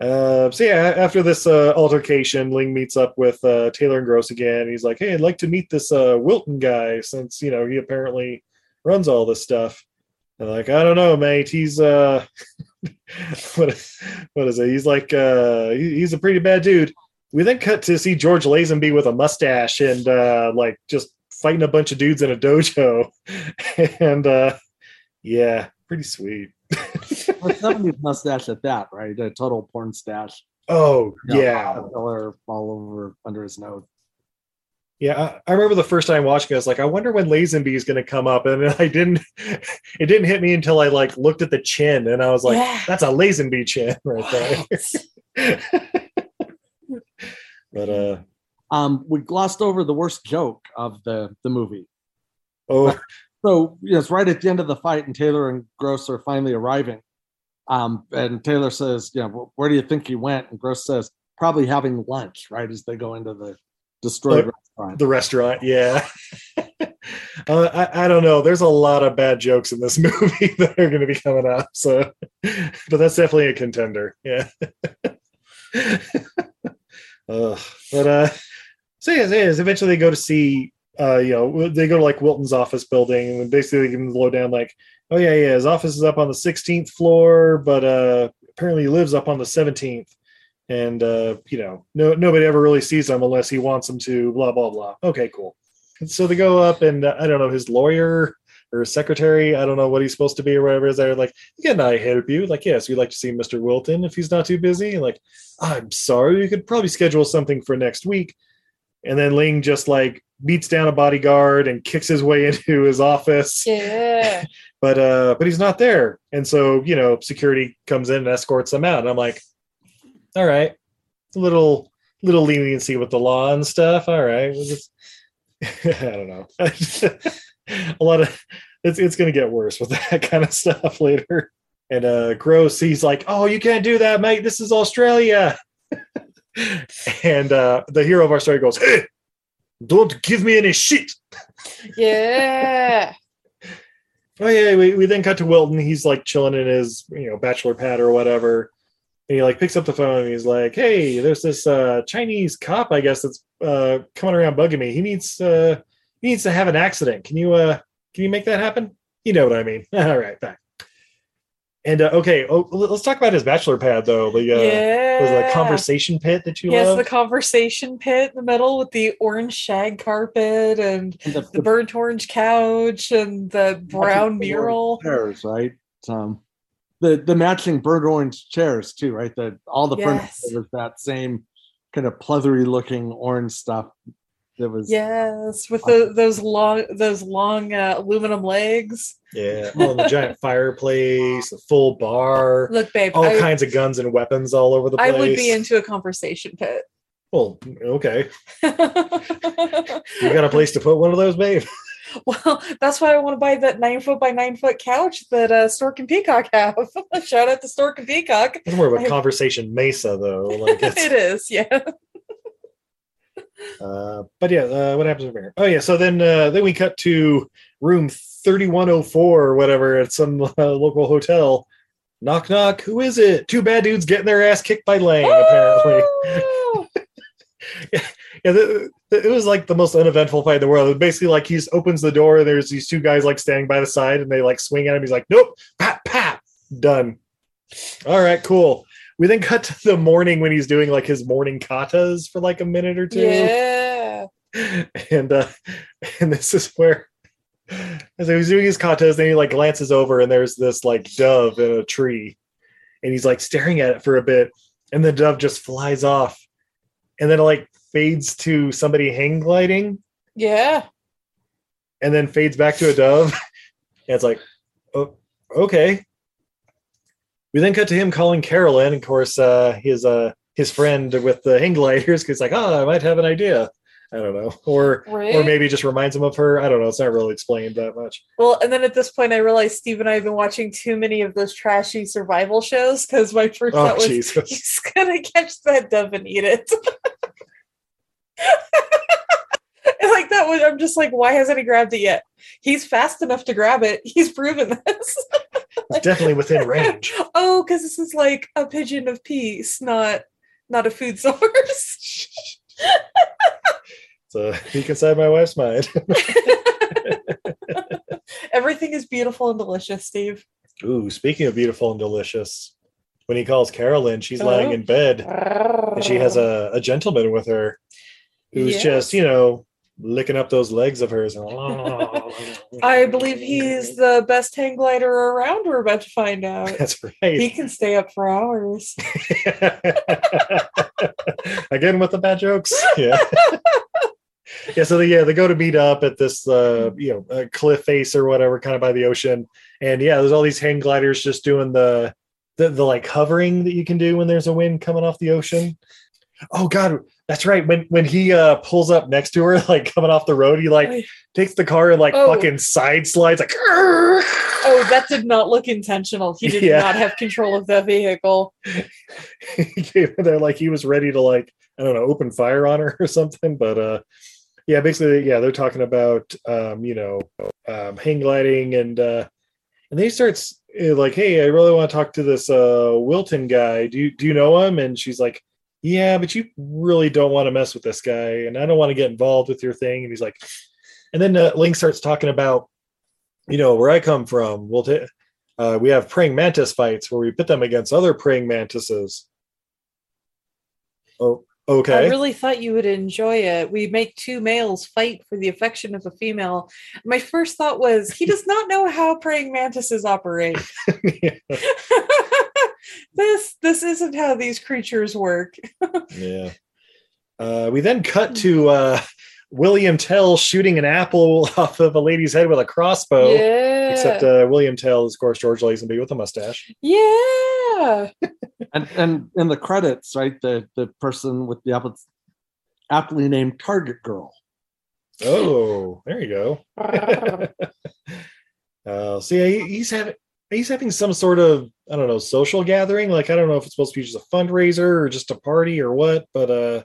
Uh, so yeah, after this uh, altercation, Ling meets up with uh, Taylor and Grosse again. He's like, "Hey, I'd like to meet this uh, Wilton guy since you know he apparently runs all this stuff." And like, I don't know, mate. He's uh, what what is it? He's like uh, he- he's a pretty bad dude. We then cut to see George Lazenby with a mustache and uh, like just fighting a bunch of dudes in a dojo, and uh, yeah, pretty sweet. Well, 70s mustache at that, right? A total porn stash. Oh You know, yeah, all over under his nose. Yeah, I, I remember the first time watching. it, I was like, I wonder when Lazenby is going to come up, and I didn't. It didn't hit me until I like looked at the chin, and I was like, Yeah. "That's a Lazenby chin right there." but uh, Um, we glossed over the worst joke of the the movie. oh, So you know, it's right at the end of the fight, and Taylor and Grosse are finally arriving. Um, and Taylor says, "You know, where do you think he went?" And Grosse says, "Probably having lunch." Right as they go into the destroyed Uh, restaurant. the restaurant, yeah. uh, I, I don't know. There's a lot of bad jokes in this movie that are going to be coming up. So, but that's definitely a contender. Yeah. Ugh. but uh, so yeah, yeah, eventually they go to see. Uh, you know, they go to like Wilton's office building, and basically they give him the lowdown, like, oh yeah, yeah, his office is up on the 16th floor, but uh, apparently he lives up on the 17th, and uh, you know, no nobody ever really sees him unless he wants them to. Blah blah blah. Okay, cool. And so they go up, and uh, I don't know his lawyer or his secretary. I don't know what he's supposed to be or whatever. Is there like, can I help you? Like, yes, we'd like to see Mr. Wilton if he's not too busy. Like, I'm sorry, you could probably schedule something for next week. And then Ling just like beats down a bodyguard and kicks his way into his office Yeah. but uh but he's not there and so you know security comes in and escorts him out and i'm like all right. A little little leniency with the law and stuff. All right. We'll just- i don't know. A lot of it's it's gonna get worse with that kind of stuff later. And uh gross he's like oh you can't do that mate. This is australia. And uh the hero of our story goes hey don't give me any shit. Yeah. Oh yeah, we, we then cut to Wilton. He's like chilling in his you know bachelor pad or whatever. And he like picks up the phone and he's like, "Hey, there's this uh, Chinese cop, I guess, that's uh, coming around bugging me. He needs uh, he needs to have an accident. Can you uh, can you make that happen? You know what I mean? All right, back. And uh, okay, oh, let's talk about his bachelor pad though. The uh, yeah. was it a conversation pit that you Yes, love? the conversation pit in the middle with the orange shag carpet and And the, the burnt orange couch and the brown mural. chairs, right? Um, the the matching burnt orange chairs too, right? The all the Yes. furniture was that same kind of pleathery looking orange stuff. That was Yes, with the, those long those long uh, aluminum legs. yeah, oh, the giant fireplace, the full bar, Look, babe, all I, kinds of guns and weapons all over the place I would be into a conversation pit. Well, okay. You got a place to put one of those, babe? well, that's why I want to buy that nine foot by nine foot couch that uh, Stork and Peacock have. Shout out to Stork and Peacock. It's more of a I- conversation mesa, though. Like it is, yeah. uh, but yeah, uh, what happens over here? Oh yeah, so then uh, then we cut to room thirty one oh four or whatever at some uh, local hotel. Knock knock. Who is it? Two bad dudes getting their ass kicked by Lang. Apparently, Woo! Yeah, th- th- it was like the most uneventful fight in the world. Basically like he just opens the door and there's these two guys like standing by the side and they like swing at him. He's like, nope, pat pat, done. All right, cool. We then cut to the morning when he's doing like his morning katas for like a minute or two. Yeah. and uh and this is where as he was doing his katas then he like glances over and there's this like dove in a tree and he's like staring at it for a bit and the dove just flies off and then like fades to somebody hang gliding Yeah. and then fades back to a dove and it's like oh, okay we then cut to him calling carolyn of course uh his uh his friend with the hang gliders because like oh i might have an idea I don't know, or or maybe just reminds him of her. I don't know. It's not really explained that much. Well, and then at this point, I realized Steve and I have been watching too many of those trashy survival shows because my first Oh, thought was Jesus. he's gonna catch that dove and eat it. And like that was, I'm just like, why hasn't he grabbed it yet? He's fast enough to grab it. He's proven this. It's definitely within range. oh, because this is like a pigeon of peace, not not a food source. So peek inside my wife's mind. Everything is beautiful and delicious, Steve. Ooh, speaking of beautiful and delicious, when he calls Carolyn, she's lying in bed and she has a, a gentleman with her who's Yes. just, you know, licking up those legs of hers. I believe he's the best hang glider around. We're about to find out. That's right. He can stay up for hours. Again with the bad jokes. Yeah. yeah. So they, yeah, they go to meet up at this, uh, you know, uh, cliff face or whatever, kind of by the ocean. And yeah, there's all these hang gliders just doing the, the, the like hovering that you can do when there's a wind coming off the ocean. Oh God, that's right. When when he uh pulls up next to her, like coming off the road, he like takes the car and like Oh. fucking side slides like Oh, that did not look intentional. He did Yeah. not have control of the vehicle. He they're like he was ready to like I don't know open fire on her or something. But uh yeah, basically yeah, they're talking about um you know um hang gliding and uh and they starts uh, like hey, I really want to talk to this uh Wilton guy. Do you do you know him? And she's like yeah, but you really don't want to mess with this guy and I don't want to get involved with your thing. And he's like and then uh, Link starts talking about you know where I come from. We'll ta- uh, we have praying mantis fights where we pit them against other praying mantises. Oh, okay. I really thought you would enjoy it. We make two males fight for the affection of a female. My first thought was he does not know how praying mantises operate. this this isn't how these creatures work. yeah. Uh, we then cut to uh, William Tell shooting an apple off of a lady's head with a crossbow. Yeah. Except uh, William Tell is, of course, George Lazenby with a mustache. Yeah. And and in the credits, right, the the person with the aptly named Target Girl. Oh, there you go. Uh, so yeah, he, he's having he's having some sort of I don't know social gathering. Like I don't know if it's supposed to be just a fundraiser or just a party or what. But uh,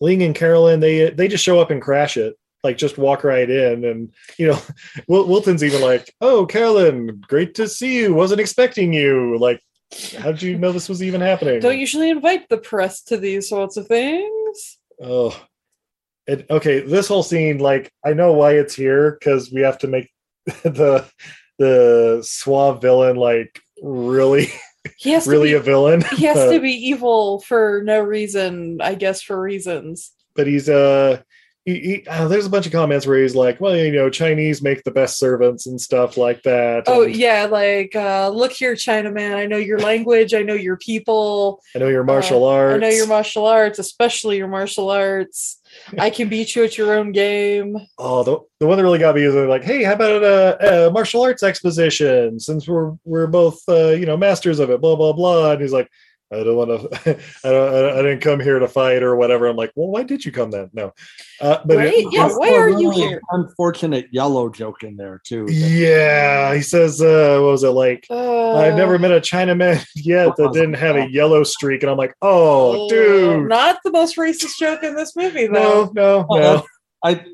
Ling and Carolyn they they just show up and crash it. Like just walk right in, and you know, Wil- Wilton's even like, "Oh, Carolyn, great to see you. Wasn't expecting you. Like, how did you know this was even happening?" Don't usually invite the press to these sorts of things. Oh, it, okay. This whole scene, like, I know why it's here because we have to make the the suave villain like really, He has to really be- a villain. He has Uh, to be evil for no reason, I guess for reasons. but he's uh. He, he, uh, there's a bunch of comments where he's like, "Well, you know, Chinese make the best servants and stuff like that." Oh and yeah, like uh look here, Chinaman. I know your language, I know your people. I know your martial Uh, arts. I know your martial arts, especially your martial arts. I can beat you at your own game. Oh, the, the one that really got me is like, hey, how about a, a martial arts exposition? Since we're we're both uh, you know masters of it, blah blah blah. And he's like, I don't want to. I don't. I I didn't come here to fight or whatever. I'm like, well, why did you come then? No, uh, but Right? it- Yeah, why are you here? Unfortunate yellow joke in there too. yeah, he says, uh, what was it like? Uh, I've never met a Chinaman yet that didn't have a yellow streak, and I'm like, oh, dude, Not the most racist joke in this movie, no, though. no, no. I,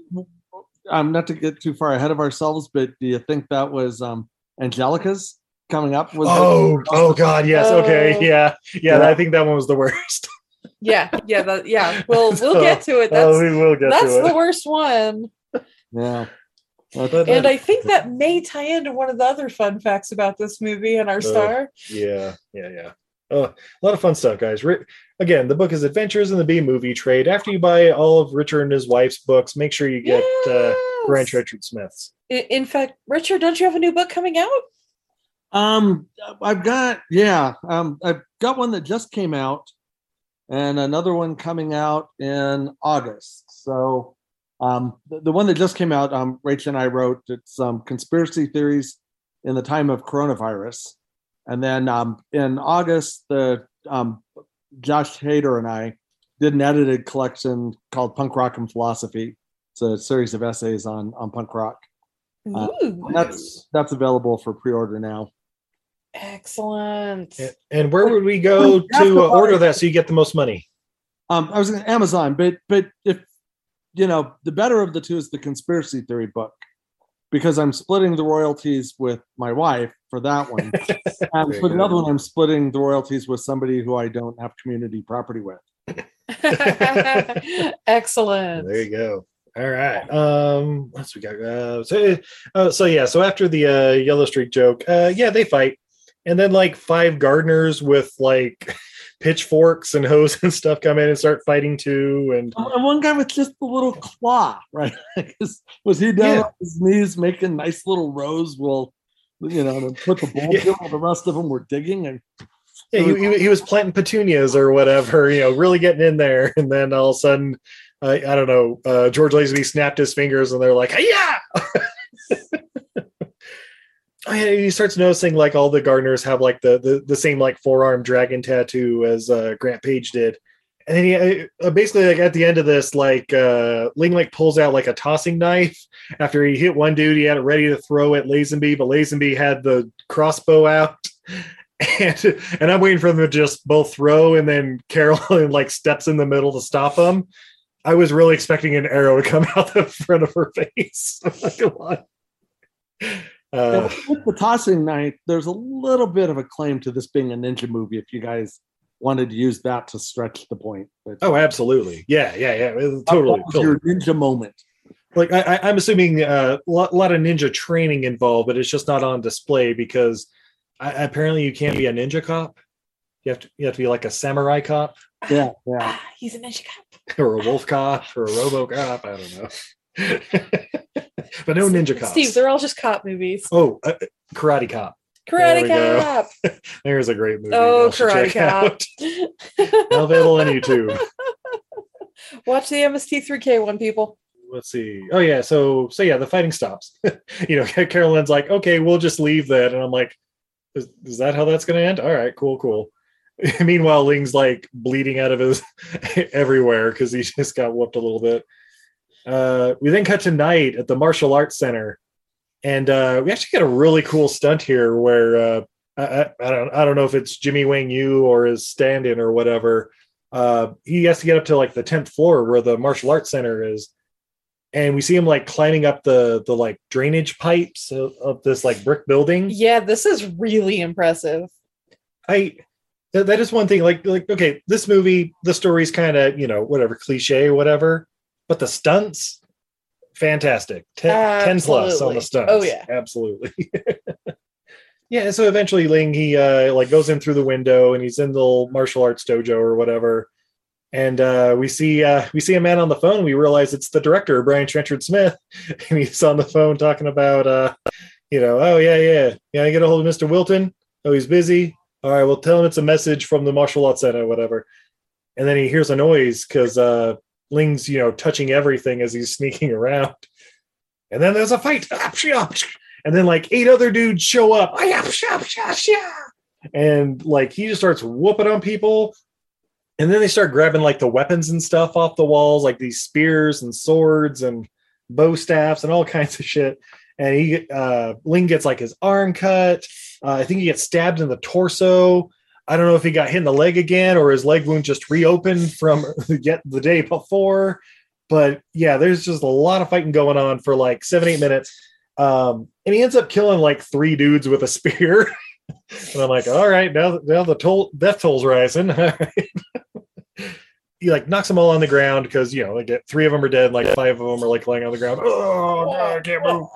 I'm not to get too far ahead of ourselves, but do you think that was um Angelica's coming up? Was Oh, oh God, yes, okay, Oh. yeah, yeah. Yeah. I think that one was the worst. Yeah, yeah, that, yeah. We'll we'll So, get to it. oh, That's we will get that's to it. the worst one. yeah. But- And I think that may tie into one of the other fun facts about this movie and our Oh. star. Yeah, yeah, yeah. Oh, a lot of fun stuff, guys. Ri- Again, the book is Adventures in the B Movie Trade. After you buy all of Richard and his wife's books, make sure you get uh, Brian Trenchard Smith's. I- In fact, Richard, don't you have a new book coming out? Um, I've got yeah. Um, I've got one that just came out, and another one coming out in August. So, um, the, the one that just came out, um, Rachel and I wrote. It's um, conspiracy theories in the time of coronavirus, and then um, in August, the um, Josh Heter and I did an edited collection called Punk Rock and Philosophy. It's a series of essays on on punk rock. Uh, That's that's available for pre-order now. Excellent. And- And where would we go to uh, order that so you get the most money? Um, I was going Amazon, but but if you know, the better of the two is the conspiracy theory book because I'm splitting the royalties with my wife for that one, and for the other one, I'm splitting the royalties with somebody who I don't have community property with. excellent. There you go. All right. Um, what else we got? Uh, so, uh, so yeah. So after the uh, Yellow Streak joke, uh, yeah, they fight, and then like five gardeners with like pitchforks and hose and stuff come in and start fighting too. And And one guy with just a little claw, right? was, he down Yeah. on his knees making nice little rows? While you know, to put the ball Yeah. the rest of them were digging and yeah, he, he, he was planting petunias or whatever, you know, really getting in there. And then all of a sudden, uh, I don't know, uh, George Lazenby snapped his fingers and they're like, yeah. He starts noticing like all the gardeners have like the the, the same like forearm dragon tattoo as uh, Grant Page did, and then he uh, basically like at the end of this like uh, Ling like pulls out like a tossing knife after he hit one dude he had it ready to throw at Lazenby, but Lazenby had the crossbow out, and and I'm waiting for them to just both throw, and then Carolyn like steps in the middle to stop them. I was really expecting an arrow to come out the front of her face. I'm not gonna lie. Uh, with the tossing knife, there's a little bit of a claim to this being a ninja movie. If you guys wanted to use that to stretch the point, but Oh, absolutely. Yeah, yeah, yeah. It was Totally. was totally. your ninja moment. Like I, I, I'm assuming uh, a lot, lot of ninja training involved, but it's just not on display because I, apparently you can't be a ninja cop. You have to you have to be like a samurai cop Yeah, yeah. Ah, he's a ninja cop. or a wolf cop or a robo cop. I don't know. But no ninja cops. Steve, they're all just cop movies. oh, uh, karate cop. Karate we go. Cop. There's a great movie. Oh, y'all Karate Cop. out. Available on YouTube. Watch the MST3K one, people. let's see. Oh yeah, so so yeah, the fighting stops. you know, Carolyn's like, okay, we'll just leave that, and I'm like, is, is that how that's going to end? All right, cool, cool. Meanwhile, Ling's like bleeding out of his everywhere because he just got whooped a little bit. Uh, we then cut to night at the martial arts center, and uh, we actually get a really cool stunt here where uh, I, I, don't I don't know if it's Jimmy Wang Yu or his stand-in or whatever. Uh, he has to get up to like the tenth floor where the martial arts center is, and we see him like climbing up the the like drainage pipes of, of this like brick building. Yeah, this is really impressive. I that, that is one thing. Like like okay, this movie, the story's kind of you know whatever cliche or whatever, but the stunts, fantastic. 10, 10 plus on the stunts. Oh, yeah. absolutely. yeah, and so eventually Ling he uh like goes in through the window and he's in the martial arts dojo or whatever. And uh, we see uh, we see a man on the phone. We realize it's the director, Brian Trenchard Smith, and he's on the phone talking about, uh, you know, oh yeah, yeah, yeah. I get a hold of Mr. Wilton. Oh, he's busy. All right, well, tell him it's a message from the martial arts center, whatever. And then he hears a noise because uh, Ling's, you know, touching everything as he's sneaking around. And then there's a fight. And then like eight other dudes show up. And like he just starts whooping on people. And then they start grabbing like the weapons and stuff off the walls, like these spears and swords and bow staffs and all kinds of shit. And he uh Ling gets like his arm cut. Uh, I think he gets stabbed in the torso. I don't know if he got hit in the leg again or his leg wound just reopened from yet the day before. But yeah, there's just a lot of fighting going on for like seven, eight minutes. Um, and he ends up killing like three dudes with a spear. and I'm like, all right, now, now the toll death toll's rising. Right. he like knocks them all on the ground because you know, like three of them are dead, like five of them are like laying on the ground. Oh, no, I can't move.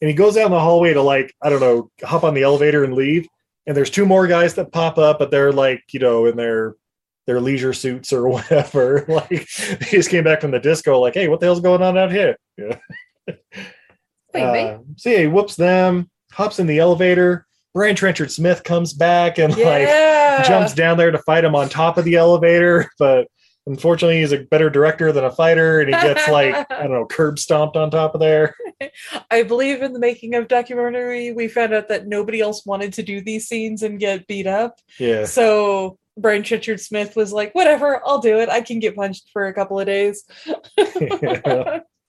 And he goes out in the hallway to like, I don't know, hop on the elevator and leave. And there's two more guys that pop up, but they're like, you know, in their their leisure suits or whatever. like they just came back from the disco, like, hey, what the hell's going on out here? Yeah. Uh, so yeah, he whoops them, hops in the elevator. Brian Trenchard Smith comes back and Yeah. like jumps down there to fight him on top of the elevator, but unfortunately he's a better director than a fighter, and he gets like I don't know curb stomped on top of there. I believe in the making of documentary, we found out that nobody else wanted to do these scenes and get beat up. Yeah, So Brian Trenchard Smith was like, whatever, I'll do it. I can get punched for a couple of days. Yeah.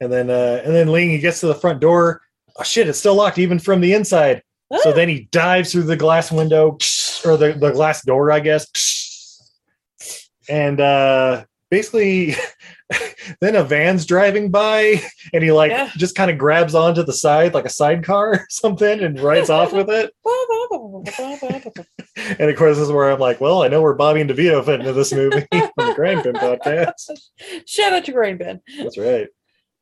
and then uh and then Ling he gets to the front door. Oh shit, it's still locked even from the inside. So Ah. then he dives through the glass window or the, the glass door, I guess. And uh basically then a van's driving by and he like Yeah. just kind of grabs onto the side like a sidecar or something and rides off with it. And of course, this is where I'm like, well, I know where Bobby and DeVito fit into this movie on the Grindpin podcast. Shout out to Grain Bin. That's right.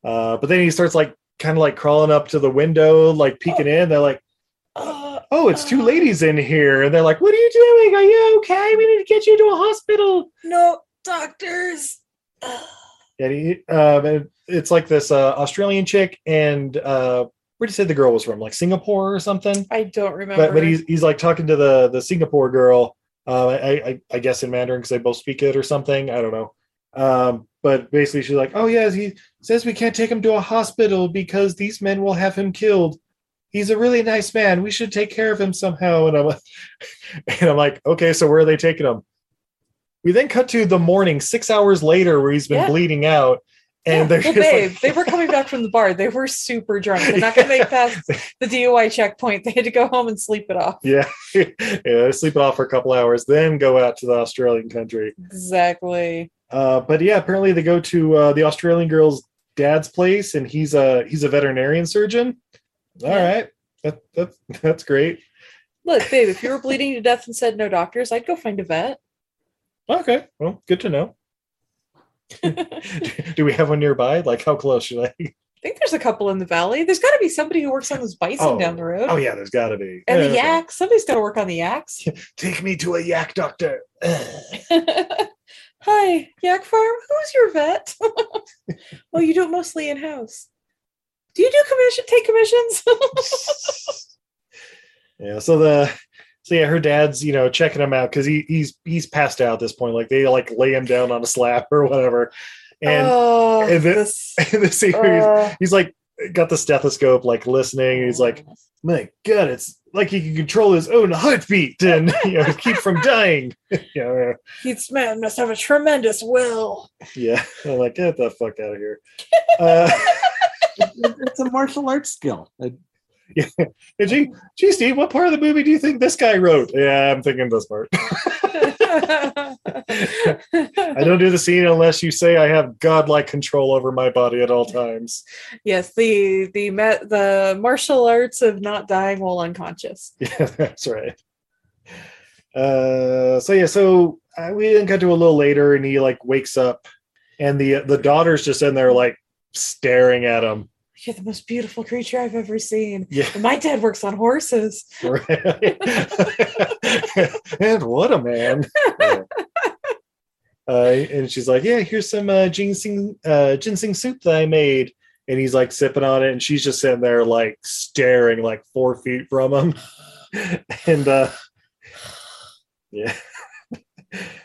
Uh, but then he starts like kind of like crawling up to the window, like peeking in. They're like, "Oh, it's two ladies in here," and they're like, "What are you doing? Are you okay? We need to get you to a hospital." no doctors. And he, um, it's like this uh, Australian chick, and uh, where did you say the girl was from? Like Singapore or something? I don't remember. But but he's he's like talking to the the Singapore girl. Uh, I, I I guess in Mandarin because they both speak it or something. I don't know. Um, but basically, she's like, "Oh yeah, he says we can't take him to a hospital because these men will have him killed. He's a really nice man. We should take care of him somehow." And I'm like, and I'm like, "Okay, so where are they taking him?" We then cut to the morning, six hours later, where he's been Yeah. bleeding out, and yeah, they're well, babe, like, they were coming back from the bar. They were super drunk. They're not going to make past the DUI checkpoint. They had to go home and sleep it off. yeah, yeah, sleep it off for a couple hours, then go out to the Australian country. Exactly. Uh, but yeah, apparently they go to uh, the Australian girl's dad's place, and he's a he's a veterinarian surgeon. All Yeah. right, that, that's that's great. Look, babe, if you were bleeding to death and said no doctors, I'd go find a vet. Okay, well, good to know. Do we have one nearby? Like, how close should I? I think there's a couple in the valley. There's got to be somebody who works on those bison Oh. down the road. Oh yeah, there's got to be. And Yeah, the okay. yaks. Somebody's got to work on the yaks. Take me to a yak doctor. Hi, yak farm. Who's your vet? well, you do it mostly in house. Do you do commission? Take commissions? yeah. So the so yeah, her dad's you know checking him out because he he's he's passed out at this point. Like they like lay him down on a slab or whatever, and oh, and this. in the scene where he's, uh, he's like got the stethoscope like listening he's like my god it's like he can control his own heartbeat and you know keep from dying yeah this man must have a tremendous will. yeah i'm like get the fuck out of here uh it's a martial arts skill. I- and gee, gee steve what part of the movie do you think this guy wrote yeah i'm thinking this part i don't do the scene unless you say i have godlike control over my body at all times yes, the the ma- the martial arts of not dying while unconscious. Yeah, that's right. Uh, so yeah, so uh, we then cut to a little later, and he like wakes up, and the the daughter's just in there like staring at him. You're the most beautiful creature I've ever seen. Yeah, And my dad works on horses. right. and what a man. Uh, and she's like, "Yeah, here's some uh, ginseng uh, ginseng soup that I made." And he's like sipping on it, and she's just sitting there like staring like four feet from him. and uh, yeah.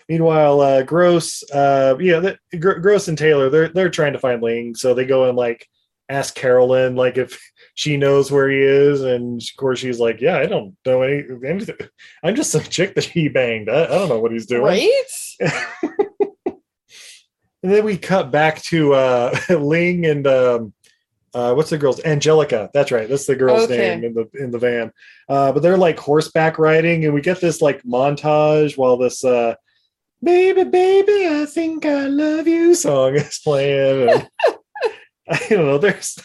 Meanwhile, uh, Grosse, uh, yeah, the, Gr- Grosse and Taylor, they're they're trying to find Ling, so they go and like ask Carolyn like if she knows where he is, and of course she's like, "Yeah, I don't know any, anything. I'm just some chick that he banged. I, I don't know what he's doing." Right? And then we cut back to uh, Ling and um, uh, what's the girl's Angelica? That's right. That's the girl's Okay. name in the in the van. Uh, but they're like horseback riding, and we get this like montage while this uh, "Baby, baby, I think I love you" song is playing. And, I don't know. There's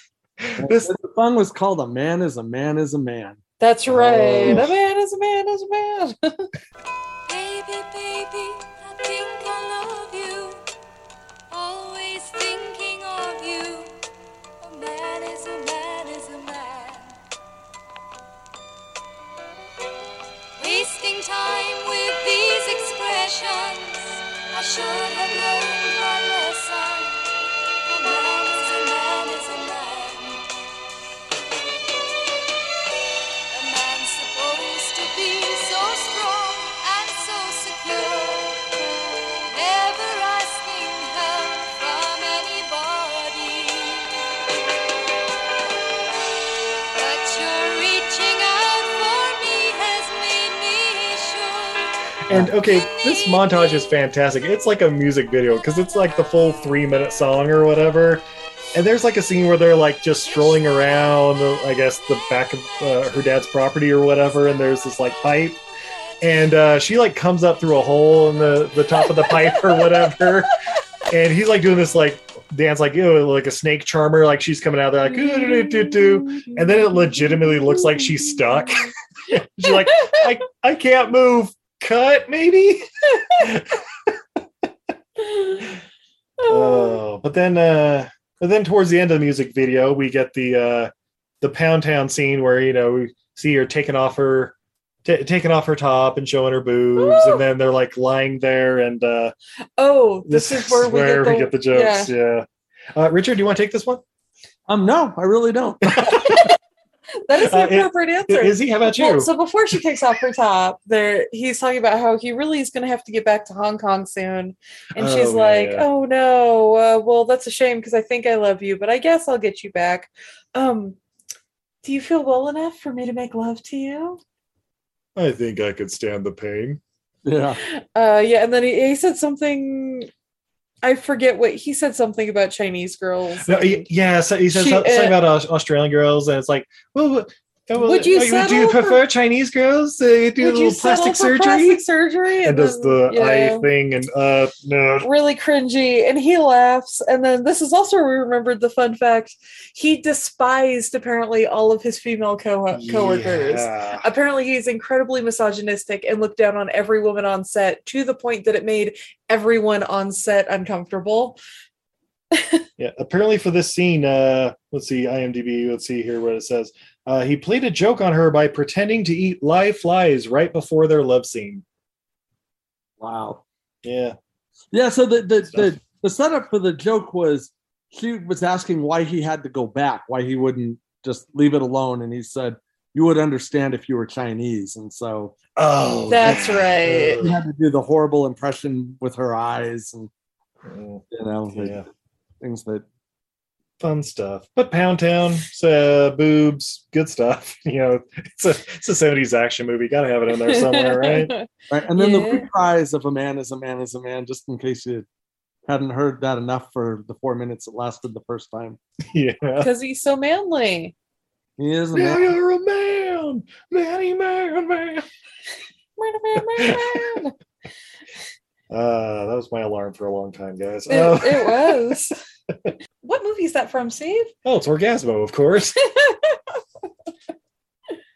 this. the song was called "A Man Is a Man Is a Man." That's right. Oh. A man is a man is a man. Baby, baby, I think I love you. Always thinking of you. A man is a man is a man. Wasting time with these expressions. I should have learned And okay, this montage is fantastic. It's like a music video because it's like the full three minute song or whatever. And there's like a scene where they're like just strolling around, I guess, the back of uh, her dad's property or whatever. And there's this like pipe. And uh, she like comes up through a hole in the, the top of the pipe or whatever. And he's like doing this like dance, like, you know, like a snake charmer. Like she's coming out there, like, "Ooh, doo, doo, doo, doo." and then it legitimately looks like she's stuck. she's like, I, I can't move. Cut, maybe? Oh, but then uh but then towards the end of the music video, we get the uh the Pound Town scene where you know we see her taking off her ta taking off her top and showing her boobs, and then they're like lying there, and uh Oh, this, is where, we, get the, we get the jokes. Yeah. Uh, Richard, do you want to take this one? Um, no, I really don't. That is the Uh, it- appropriate answer. Is he? How about you? Well, so before she takes off her top, there he's talking about how he really is going to have to get back to Hong Kong soon, and she's Oh, yeah, like, yeah. "Oh no, uh, well that's a shame because I think I love you, but I guess I'll get you back." Um, do you feel well enough for me to make love to you? I think I could stand the pain. Yeah. Uh, yeah, and then he, he said something. I forget what he said. Something about Chinese girls. No, y- yeah, so he said She, something uh, about Australian girls, and it's like, well, well, Would you uh, do you prefer for- Chinese girls? They do a little plastic surgery Plastic surgery, and does the yeah. eye thing, and uh, no, really cringy and he laughs and then this is also where we remembered the fun fact he despised apparently all of his female co- coworkers Yeah. apparently he's incredibly misogynistic and looked down on every woman on set to the point that it made everyone on set uncomfortable Yeah, apparently for this scene, uh, let's see, IMDb, let's see here what it says. Uh, he played a joke on her by pretending to eat live flies right before their love scene. Wow. Yeah. Yeah. So the the, the the setup for the joke was she was asking why he had to go back, why he wouldn't just leave it alone, and he said, "You would understand if you were Chinese." And so Oh, That's yeah. right. he had to do the horrible impression with her eyes, and Oh, you know, the yeah. things that Fun stuff. But Pound Town, uh, boobs, good stuff. You know, it's a it's a 70s action movie. Gotta have it in there somewhere, right? Right. And then the Yeah. reprise of a man is a man is a man, just in case you hadn't heard that enough for the four minutes it lasted the first time. Yeah. because he's so manly He is a Now man. you're a man, manny man, man. Uh, that was my alarm for a long time, guys. it, Oh, it was what movie is that from steve oh, it's Orgazmo, of course.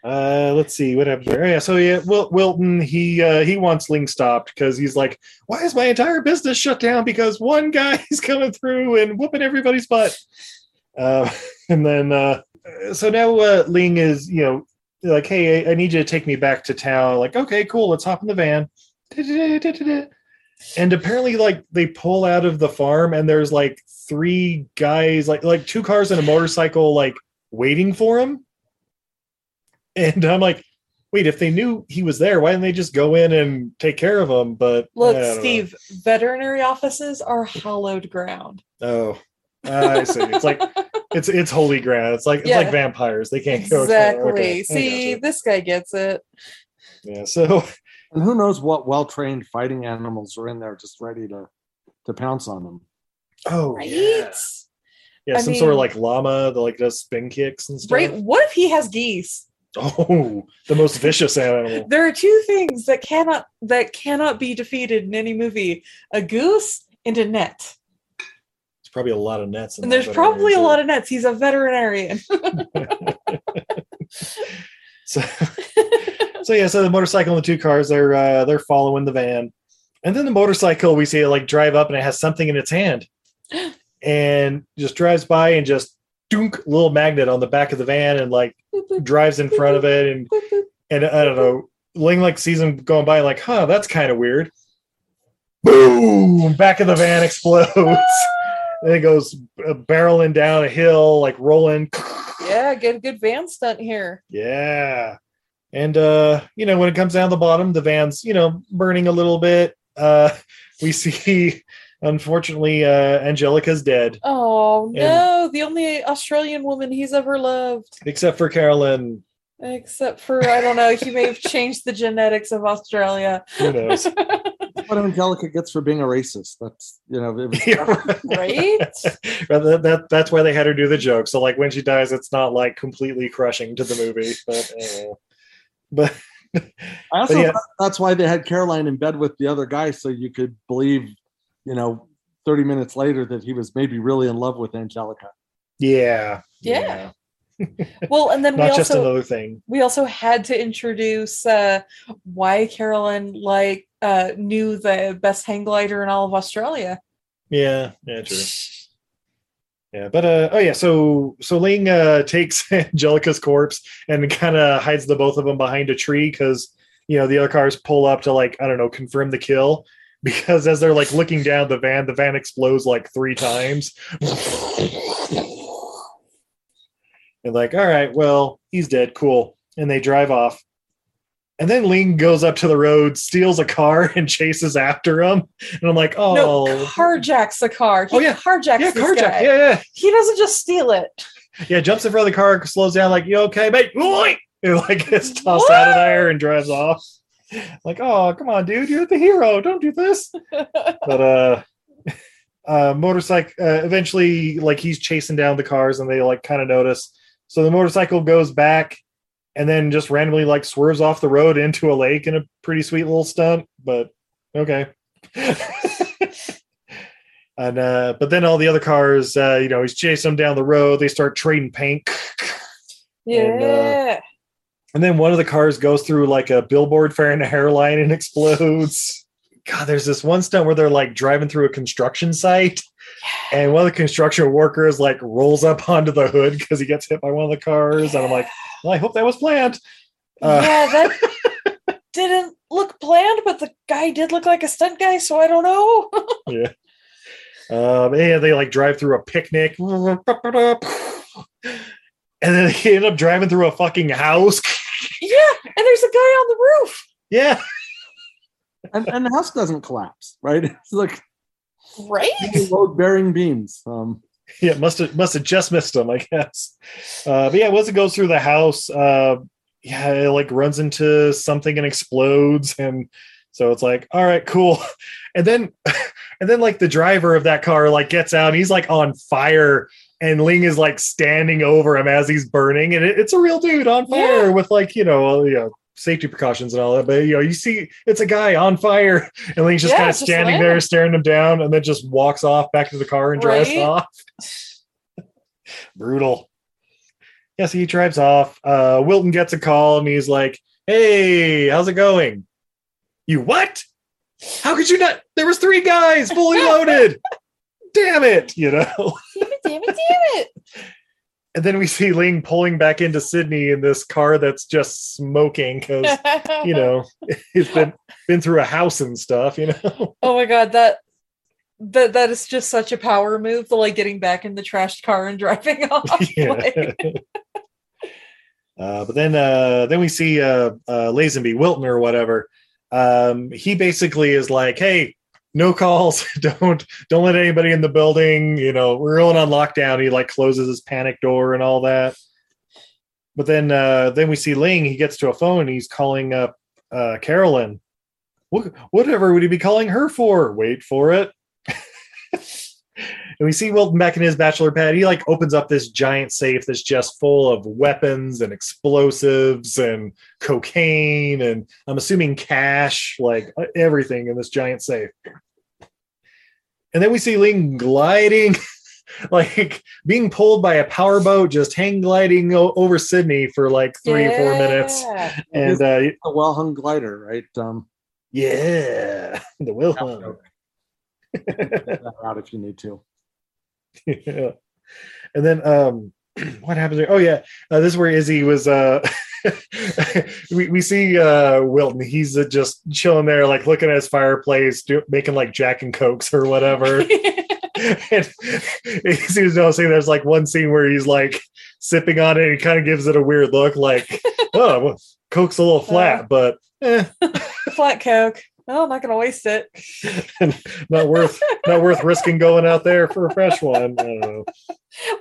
Uh, let's see what happened here. Yeah, so yeah, Wil- Wilton he uh, he wants Ling stopped because he's like, why is my entire business shut down because one guy is coming through and whooping everybody's butt. Uh, and then uh, so now uh, Ling is you know like, hey, I, I need you to take me back to town. Like, okay, cool, let's hop in the van. And apparently, like they pull out of the farm, and there's like three guys, like like two cars and a motorcycle, like waiting for him. And I'm like, wait, if they knew he was there, why didn't they just go in and take care of him? But Look, don't know. Steve, veterinary offices are hallowed ground. Oh, I see. It's like it's it's holy ground. It's like it's Yeah. like vampires. They can't go. Exactly. okay, See, this guy gets it. yeah. So And who knows what well trained fighting animals are in there just ready to to pounce on them. oh Right? yeah, yeah. I Some sort of like llama that like does spin kicks and stuff. Right? What if he has geese? Oh, the most vicious animal. There are two things that cannot that cannot be defeated in any movie: a goose and a net. There's probably a lot of nets. And there's probably a lot of nets. He's a veterinarian. So, so yeah. So the motorcycle and the two cars, they're uh, they're following the van, and then the motorcycle we see it like drive up and it has something in its hand, and just drives by and just dunk little magnet on the back of the van and like drives in front of it and and I don't know. Ling like sees him going by like, huh, that's kind of weird. Boom! Back of the van explodes. and it goes uh, barreling down a hill, like rolling. yeah, a good van stunt here. Yeah. And uh, you know, when it comes down the bottom, the van's, you know, burning a little bit. Uh we see unfortunately uh Angelica's dead, Oh no, the only Australian woman he's ever loved. except for Carolyn. Except for I don't know, he may have changed the genetics of Australia. Who knows? What Angelica gets for being a racist. That's you know, it was, Yeah, right. Right? That, that that's why they had her do the joke. So like when she dies, it's not like completely crushing to the movie. But uh, but I also but yeah. that's why they had Caroline in bed with the other guy, so you could believe, you know, 30 minutes later that he was maybe really in love with Angelica. yeah, Yeah. Well, and then we not just also another thing. we also had to introduce uh, why Carolyn like uh, knew the best hang glider in all of Australia. Yeah, yeah, true. Yeah, but uh oh yeah, so so Ling uh takes Angelica's corpse and kind of hides the both of them behind a tree because you know the other cars pull up to like I don't know confirm the kill because as they're like looking down the van, the van explodes like three times. and like, all right, well, he's dead, cool. And they drive off. And then Ling goes up to the road, steals a car, and chases after him. And I'm like, oh, No, carjacks a car. He Oh, yeah. carjacks yeah, carjack. guy. Yeah, yeah. He doesn't just steal it. Yeah, jumps in front of the car, slows down, like, you okay, mate? Like gets tossed out of there and drives off. Like, oh, come on, dude, you're the hero. Don't do this. But uh uh motorcycle uh, eventually like he's chasing down the cars and they like kind of notice. So the motorcycle goes back and then just randomly like swerves off the road into a lake in a pretty sweet little stunt, but okay. and uh but then all the other cars uh you know he's chasing them down the road they start trading paint Yeah. And, uh, and then one of the cars goes through like a billboard fair and a hairline and explodes god there's this one stunt where they're like driving through a construction site and one of the construction workers like rolls up onto the hood because he gets hit by one of the cars and i'm like well i hope that was planned uh, yeah, that didn't look planned, but the guy did look like a stunt guy, so I don't know. yeah. Um, and they like drive through a picnic. And then they end up driving through a fucking house. yeah, and there's a guy on the roof. Yeah. And, and the house doesn't collapse, right? It's like Right? load bearing beams. Um, Yeah, must have must have just missed him, I guess. Uh, but yeah, once it goes through the house, uh, yeah, it like runs into something and explodes, and so it's like, all right, cool. And then, and then like the driver of that car like gets out, and he's like on fire, and Ling is like standing over him as he's burning, and it, it's a real dude on fire Yeah. with like you know, you know safety precautions and all that. But you know, you see it's a guy on fire, and he's just Yeah, kind of standing there, staring him down, and then just walks off back to the car and drives Right? off. Brutal. Yeah, so he drives off. Uh, Wilton gets a call and he's like, "Hey, how's it going?" You what? How could you not? There was three guys fully loaded. Damn it, you know. Damn it, damn it, damn it. And then we see Ling pulling back into Sydney in this car that's just smoking because you know he's been been through a house and stuff. You know. oh my god, that that that is just such a power move, the like getting back in the trashed car and driving off. yeah. Like, uh, but then uh, then we see uh, uh, Lazenby Wilton or whatever. Um, he basically is like, "Hey, no calls. don't don't let anybody in the building. You know, we're going on lockdown." He like closes his panic door and all that. But then uh, then we see Ling. He gets to a phone. He's calling up uh, Carolyn. What whatever would he be calling her for? Wait for it. And we see Wilton back in his bachelor pad. He like opens up this giant safe that's just full of weapons and explosives and cocaine and I'm assuming cash, like uh, everything in this giant safe. And then we see Ling gliding, like being pulled by a powerboat, just hang gliding o- over Sydney for like three or four minutes. And uh, a well hung glider, right? Um, yeah, the well hung. out if you need to. yeah. And then um what happens there? Oh yeah, uh, this is where Izzy was uh we, we see uh Wilton he's uh, just chilling there like looking at his fireplace do, making like Jack and Cokes or whatever and Izzy was noticing there's like one scene where he's like sipping on it and he kind of gives it a weird look like oh well, Coke's a little flat but eh, Flat Coke. Oh, I'm not gonna waste it. not worth not worth risking going out there for a fresh one I don't know.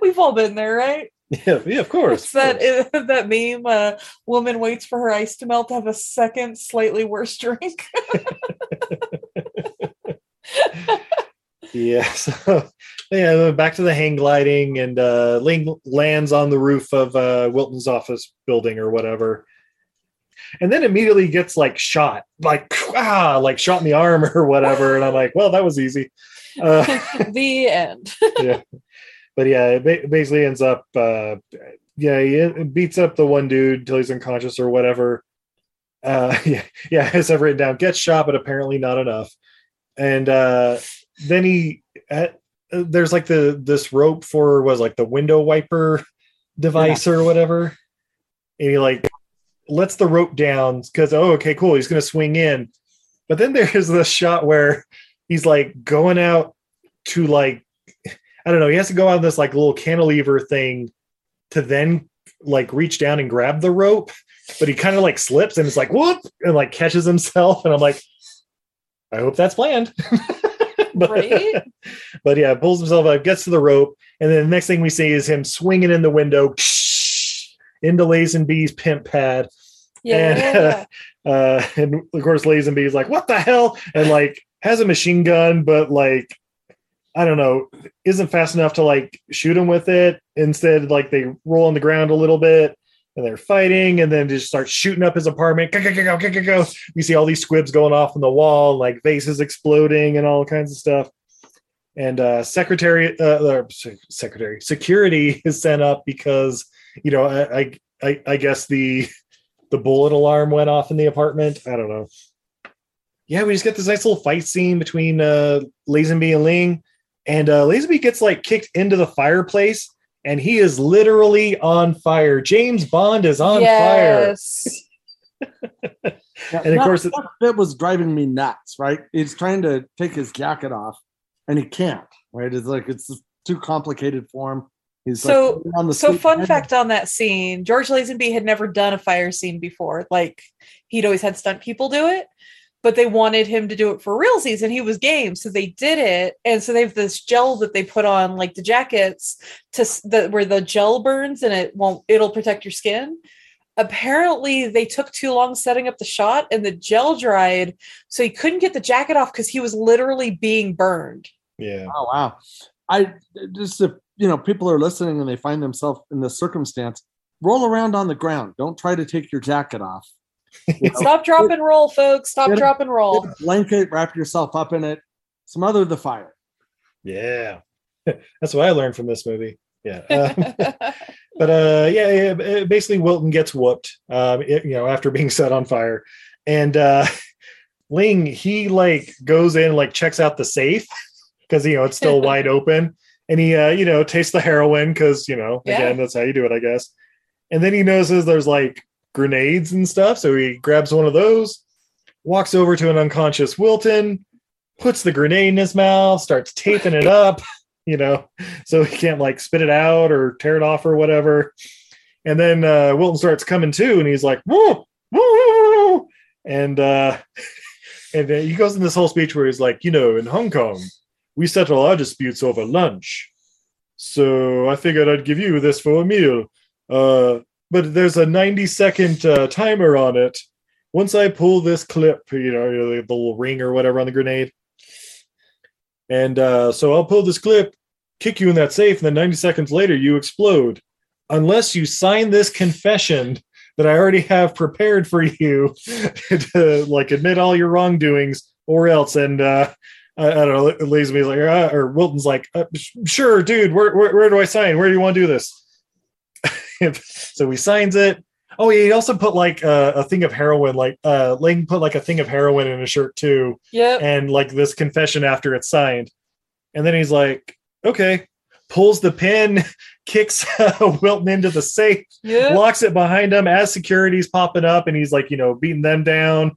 We've all been there, right? Yeah, yeah, of course. It's that that meme. Uh, woman waits for her ice to melt to have a second, slightly worse drink. Yeah. So yeah, back to the hang gliding, and uh, Ling lands on the roof of uh, Wilton's office building or whatever, and then immediately gets like shot, like ah, like shot in the arm or whatever. And I'm like, well, that was easy. Uh, the end. yeah, but yeah, it ba- basically ends up. Uh, yeah, he beats up the one dude till he's unconscious or whatever. Uh, yeah, yeah, as I've written down, gets shot, but apparently not enough. And uh, then he uh, there's like the this rope for was like the window wiper device or whatever and he like lets the rope down because oh okay cool he's gonna swing in but then there's this shot where he's like going out to like i don't know he has to go on this like little cantilever thing to then like reach down and grab the rope but he kind of like slips and it's like whoop and like catches himself and i'm like i hope that's planned but, Right? but yeah, pulls himself up, gets to the rope, and then the next thing we see is him swinging in the window into Lazenby's pimp pad. Yeah. And, uh, and of course, Lazenby is like, "What the hell?" and like has a machine gun, but like I don't know, isn't fast enough to like shoot him with it. Instead, like they roll on the ground a little bit. And they're fighting, and then just start shooting up his apartment. Go, go, go, go, go, go. We see all these squibs going off on the wall, like vases exploding, and all kinds of stuff and uh, secretary uh, secretary security is sent up because you know I, I I I guess the the bullet alarm went off in the apartment. I don't know. Yeah, we just get this nice little fight scene between uh, Lazenby and Ling, and uh, Lazenby gets like kicked into the fireplace, and he is literally on fire. James Bond is on fire. yes. Yeah, And of course it- that bit was driving me nuts. Right, he's trying to take his jacket off, and he can't. Right, it's like it's too complicated for him. He's like, So, on the so fun and- fact on that scene: George Lazenby had never done a fire scene before. Like he'd always had stunt people do it, but they wanted him to do it for realsies, and he was game, so they did it. And so they have this gel that they put on, like the jackets, to s- the where the gel burns and it won't. It'll protect your skin. Apparently, they took too long setting up the shot, and the gel dried, so he couldn't get the jacket off because he was literally being burned. Yeah. Oh wow! I just if you know people are listening and they find themselves in this circumstance, roll around on the ground. Don't try to take your jacket off. You know, Stop, drop, and roll, folks. Stop, Get a- and roll. get a blanket, wrap yourself up in it, smother the fire. Yeah. That's what I learned from this movie. Yeah. Uh, but uh yeah, yeah uh, basically wilton gets whooped um it- you know after being set on fire and uh ling he like goes in like checks out the safe because you know it's still wide open and he uh you know tastes the heroin because you know Yeah. again that's how you do it i guess and then he notices there's like grenades and stuff so he grabs one of those walks over to an unconscious wilton puts the grenade in his mouth starts taping it up you know so he can't like spit it out or tear it off or whatever. And then uh, Wilton starts coming to, and he's like, woo, woo, woo," and uh, and he goes in this whole speech where he's like, you know, in Hong Kong, we settle our disputes over lunch. So I figured I'd give you this for a meal. Uh, but there's a 90 second uh, timer on it. Once I pull this clip, you know, the little ring or whatever on the grenade, and uh, so I'll pull this clip, kick you in that safe, and then 90 seconds later you explode. Unless you sign this confession that I already have prepared for you to like admit all your wrongdoings, or else. And uh, I, I don't know, Leaves me like, uh, or Wilton's like, uh, sure, dude, where, where, where do I sign? Where do you want to do this? so he signs it. Oh, he also put like uh, a thing of heroin, like uh, Ling put like a thing of heroin in his shirt too Yeah. and like this confession after it's signed. And then he's like, okay, pulls the pin, kicks uh, Wilton into the safe, Yep. locks it behind him as security's popping up, and he's like, you know, beating them down.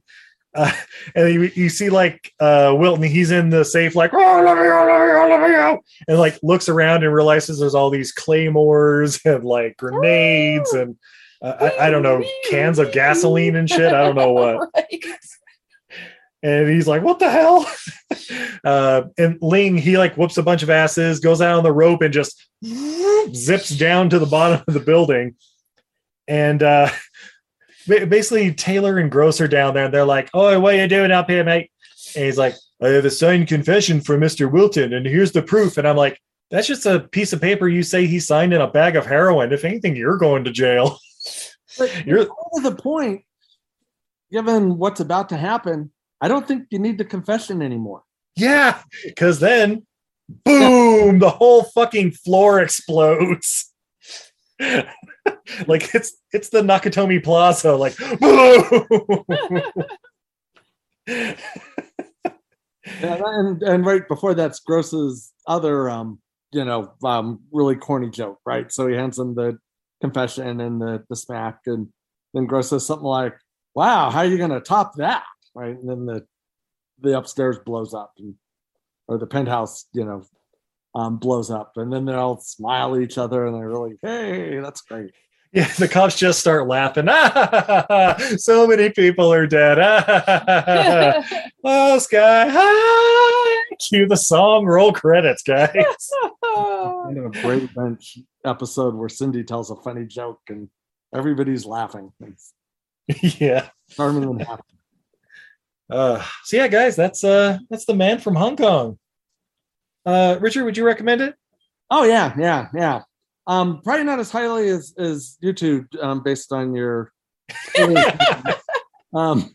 Uh, and you, you see like uh, Wilton, he's in the safe, like, oh, let me let me let me out," and like looks around and realizes there's all these claymores and like grenades and uh, I, I don't know cans of gasoline and shit. I don't know what Right. and he's like, "What the hell?" uh, and Ling he like whoops a bunch of asses, goes out on the rope, and just zips down to the bottom of the building. And uh, basically, Taylor and Grosse are down there, and they're like, "Oh, what are you doing up here, mate?" And he's like, "I have a signed confession from Mister Wilton, and here's the proof." And I'm like. That's just a piece of paper you say he signed in a bag of heroin. If anything, you're going to jail. But You're- to the point, given what's about to happen, I don't think you need the confession anymore. Yeah, because then, boom, the whole fucking floor explodes. like it's it's the Nakatomi Plaza, like. And, and and right before that's Grosse's other um you know um really corny joke, right? So he hands him the confession and the the smack, and then Gross says something like, "Wow, how are you gonna top that?" Right? And then the the upstairs blows up, and or the penthouse, you know, um blows up, and then they all smile at each other, and they're like, "Hey, that's great." yeah, the cops just start laughing. so many people are dead. oh, Sky. Ah, Cue the song. Roll credits, guys. In a Brady Bunch episode where Cindy tells a funny joke and everybody's laughing. It's yeah. charming and happy. Uh, so yeah, guys, that's uh that's the man from Hong Kong. Uh, Richard, would you recommend it? Oh yeah, yeah, yeah. Um, probably not as highly as as YouTube, um, based on your. um,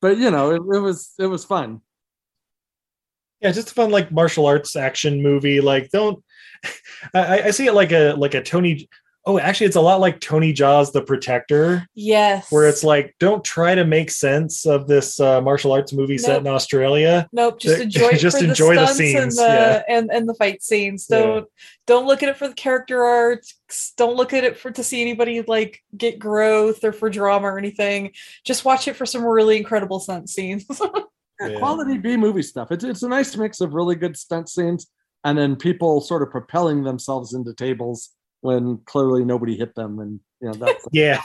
but you know, it, it was it was fun. Yeah, just a fun like martial arts action movie. Like, don't I, I see it like a like a Tony. Oh, actually, it's a lot like Tony Jaa's, the Protector, yes. where it's like, don't try to make sense of this uh, martial arts movie set in Australia. Nope, just enjoy just for enjoy the the stunts and scenes, the yeah. and, and the fight scenes. Don't don't look at it for the character arcs. Don't look at it for to see anybody like get growth or for drama or anything. Just watch it for some really incredible stunt scenes. Yeah, Quality B movie stuff. It's it's a nice mix of really good stunt scenes and then people sort of propelling themselves into tables when clearly nobody hit them, and you know that's Yeah,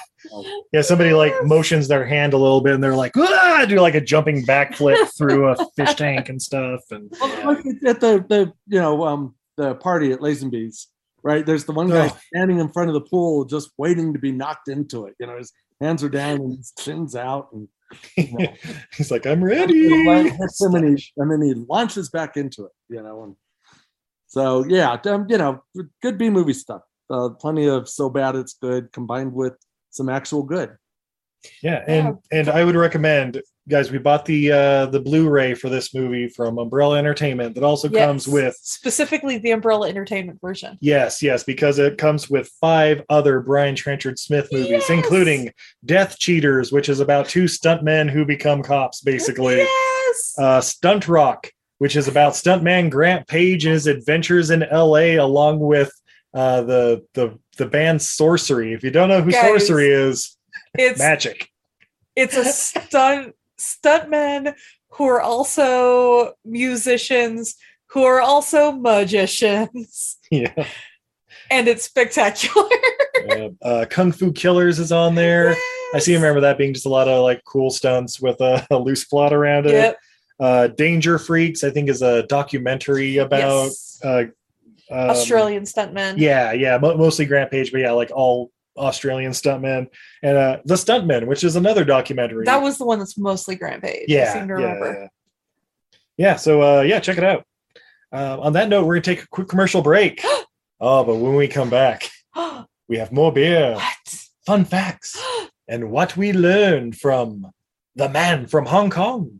yeah. Somebody like motions their hand a little bit, and they're like, ah, do like a jumping backflip through a fish tank and stuff. And Well, like at the the you know um the party at Lazenby's, right? There's the one guy Oh. standing in front of the pool just waiting to be knocked into it. You know, his hands are down and his chin's out, and he's like, I'm ready. hits him and, he, and then he launches back into it. You know, and so yeah, um, you know, good B movie stuff. Uh, plenty of so bad it's good combined with some actual good. Yeah, and and I would recommend guys. We bought the uh the Blu-ray for this movie from Umbrella Entertainment that also Yes. comes with specifically the Umbrella Entertainment version. yes, yes, because it comes with five other Brian Trenchard Smith movies, Yes. including Death Cheaters, which is about two stuntmen who become cops, basically. Yes. Uh, Stunt Rock, which is about stuntman Grant Page and his adventures in L.A. along with uh, the the the band Sorcery. If you don't know who Guys, Sorcery is, it's magic. it's a stunt stuntmen who are also musicians who are also magicians Yeah. and it's spectacular Uh, uh, Kung Fu Killers is on there. I see. remember that being just a lot of like cool stunts with a, a loose plot around it. Yep. Uh, Danger Freaks, I think, is a documentary about Yes. uh, um, australian stuntmen Yeah, yeah, mo- mostly Grant Page, but yeah, like all Australian stuntmen and uh, the Stuntmen, which is another documentary. that was the one that's mostly grant page yeah, i seem to yeah, remember yeah. Yeah, so uh, yeah, check it out. Uh, on that note, we're gonna take a quick commercial break. oh, but when we come back, we have more beer, fun facts, and what we learned from the man from Hong Kong.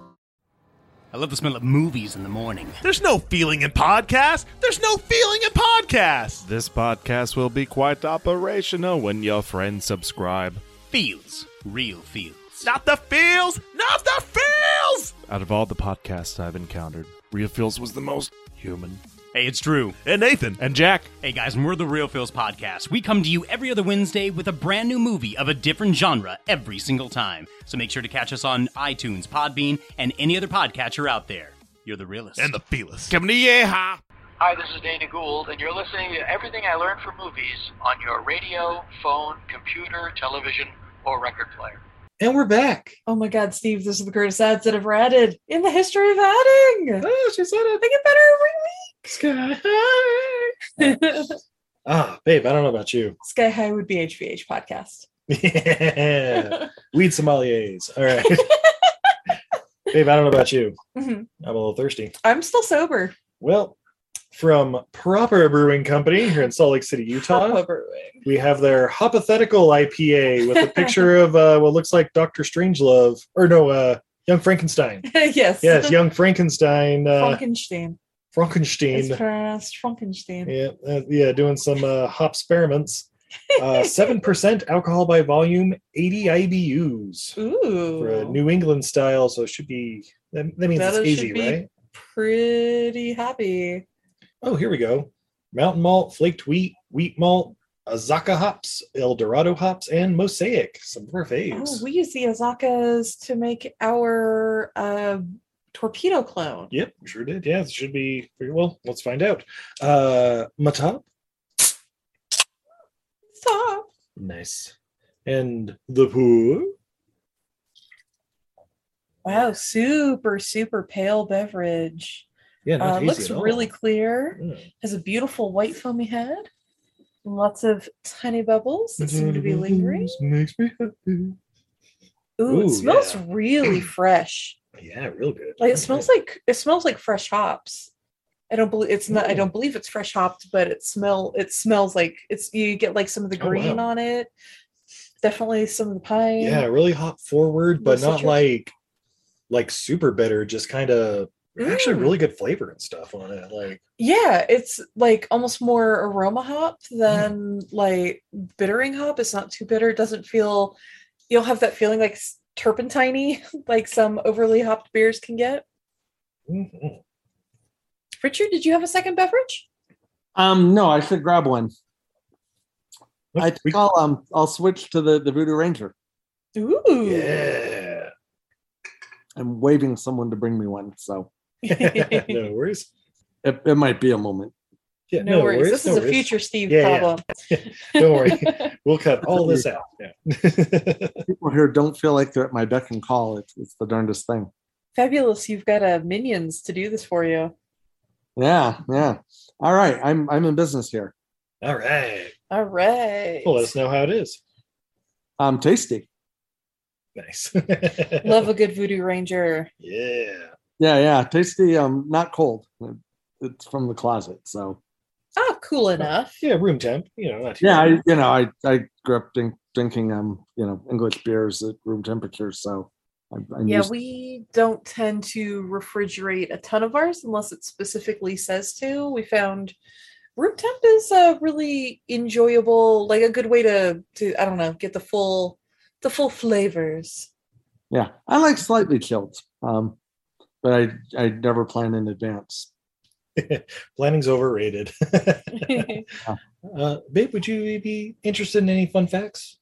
I love the smell of movies in the morning. There's no feeling in podcasts. There's no feeling in podcasts. This podcast will be quite operational when your friends subscribe. Feels. Real feels. Not the feels. Not the feels. Out of all the podcasts I've encountered, Real Feels was the most human. Hey, it's Drew. And Nathan. And Jack. Hey guys, and we're the Real Feels Podcast. We come to you every other Wednesday with a brand new movie of a different genre every single time. So make sure to catch us on iTunes, Podbean, and any other podcatcher out there. You're the realest. And the feelist. Come to yeehaw. Hi, this is Dana Gould, and you're listening to Everything I Learned from Movies on your radio, phone, computer, television, or record player. And we're back. Oh my god, Steve, this is the greatest ads that ever added in the history of adding. Oh, she said it. They get better every Sky High. ah, babe, I don't know about you. Sky High would be HVH podcast. Yeah. Weed sommeliers. All right. babe, I don't know about you. Mhm. I'm a little thirsty. I'm still sober. Well, from Proper Brewing Company here in Salt Lake City, Utah, Proper Brewing. we have their hypothetical IPA with a picture of uh, what looks like Doctor Strangelove, or no, uh, Young Frankenstein. yes. Yes, Young Frankenstein. Uh, Frankenstein. Frankenstein. It's pronounced Frankenstein. Yeah, uh, yeah, doing some uh, hop experiments. Uh, Seven percent alcohol by volume, eighty IBUs for a New England style. So it should be that, that means That it's easy, right? Pretty happy. Oh, here we go. Mountain malt, flaked wheat, wheat malt, Azacca hops, El Dorado hops, and Mosaic. Some of our faves. Oh, we use the Azaccas to make our uh, torpedo clone. Yep, sure did. Yeah, it should be pretty well. Let's find out. Uh Matop, Stop. nice. And the poor. Wow, super, super pale beverage. Yeah, Uh, looks really clear. Has a beautiful white foamy head. Lots of tiny bubbles that seem to be lingering. Makes me happy. Ooh, Ooh, it smells yeah. really fresh. Yeah, real good. Like it smells like it smells like fresh hops. I don't believe it's not. I don't believe it's fresh hopped, but it smell. It smells like it's. You get like some of the Oh, green wow. on it. Definitely some of the pine. Yeah, really hop forward, but not like like super bitter. Just kind of actually Mm. really good flavor and stuff on it. Like Yeah, it's like almost more aroma hop than like bittering hop. It's not too bitter. It doesn't feel. You don't have that feeling like s- turpentiny, like some overly hopped beers can get. mhm. Richard, did you have a second beverage? Um, no, I should grab one. I think I'll um I'll switch to the the Voodoo Ranger. Ooh. yeah. I'm waving someone to bring me one, so no worries. it, it might be a moment. Yeah, no, worries. This no is a future Steve Yeah, yeah. problem. Don't worry. We'll cut all this out. Yeah. People here don't feel like they're at my beck and call. It's it's the darndest thing. Fabulous. You've got uh, minions to do this for you. Yeah, yeah. All right, I'm I'm in business here. all right. All right. Well, let us know how it is. Um, tasty. Nice. Love a good Voodoo Ranger. Yeah. Yeah, yeah, tasty. Um, not cold. It's from the closet, so Oh, cool enough. Yeah, room temp. You know, not too yeah. I you know I I grew up drink, drinking um you know English beers at room temperature, so I'm, I'm Yeah, used- we don't tend to refrigerate a ton of ours unless it specifically says to. We found room temp is a really enjoyable, like a good way to to I don't know, get the full the full flavors. yeah. I like slightly chilled. Um, but I I never plan in advance. Planning's overrated. uh, babe, would you be interested in any fun facts?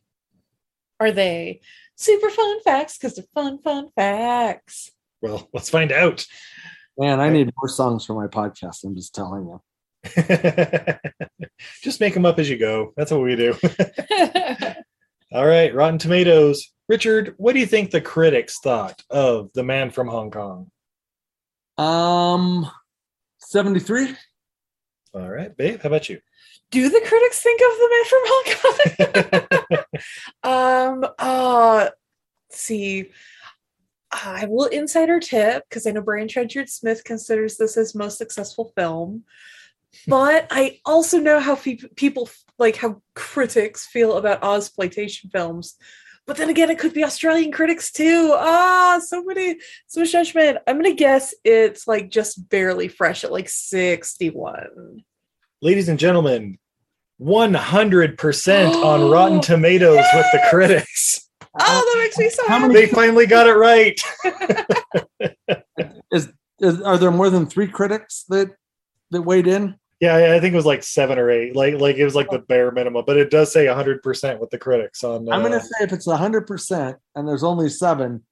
Are they super fun facts? Because they're fun, fun facts. Well, let's find out. Man, I need more songs for my podcast. I'm just telling you. Just make them up as you go. That's what we do. All right, Rotten Tomatoes. Richard, what do you think the critics thought of The Man from Hong Kong? Um, 73. All right, babe, how about you? Do the critics think of the man from Hong Kong? um, uh, let's see. I will insider tip because I know Brian Trenchard Smith considers this his most successful film. But I also know how fe- people like how critics feel about Ozploitation films. But then again, it could be Australian critics too. Ah, so many, so much judgment. I'm gonna guess it's like just barely fresh at like 61. Ladies and gentlemen, 100% on Rotten Tomatoes with the critics. Oh, that makes me so happy. They finally got it right. Is, is are there more than three critics that that weighed in? Yeah, I- I think it was like seven or eight. Like, like it was like the bare minimum, but it does say 100% with the critics on. Uh, I'm gonna say if it's hundred percent and there's only seven,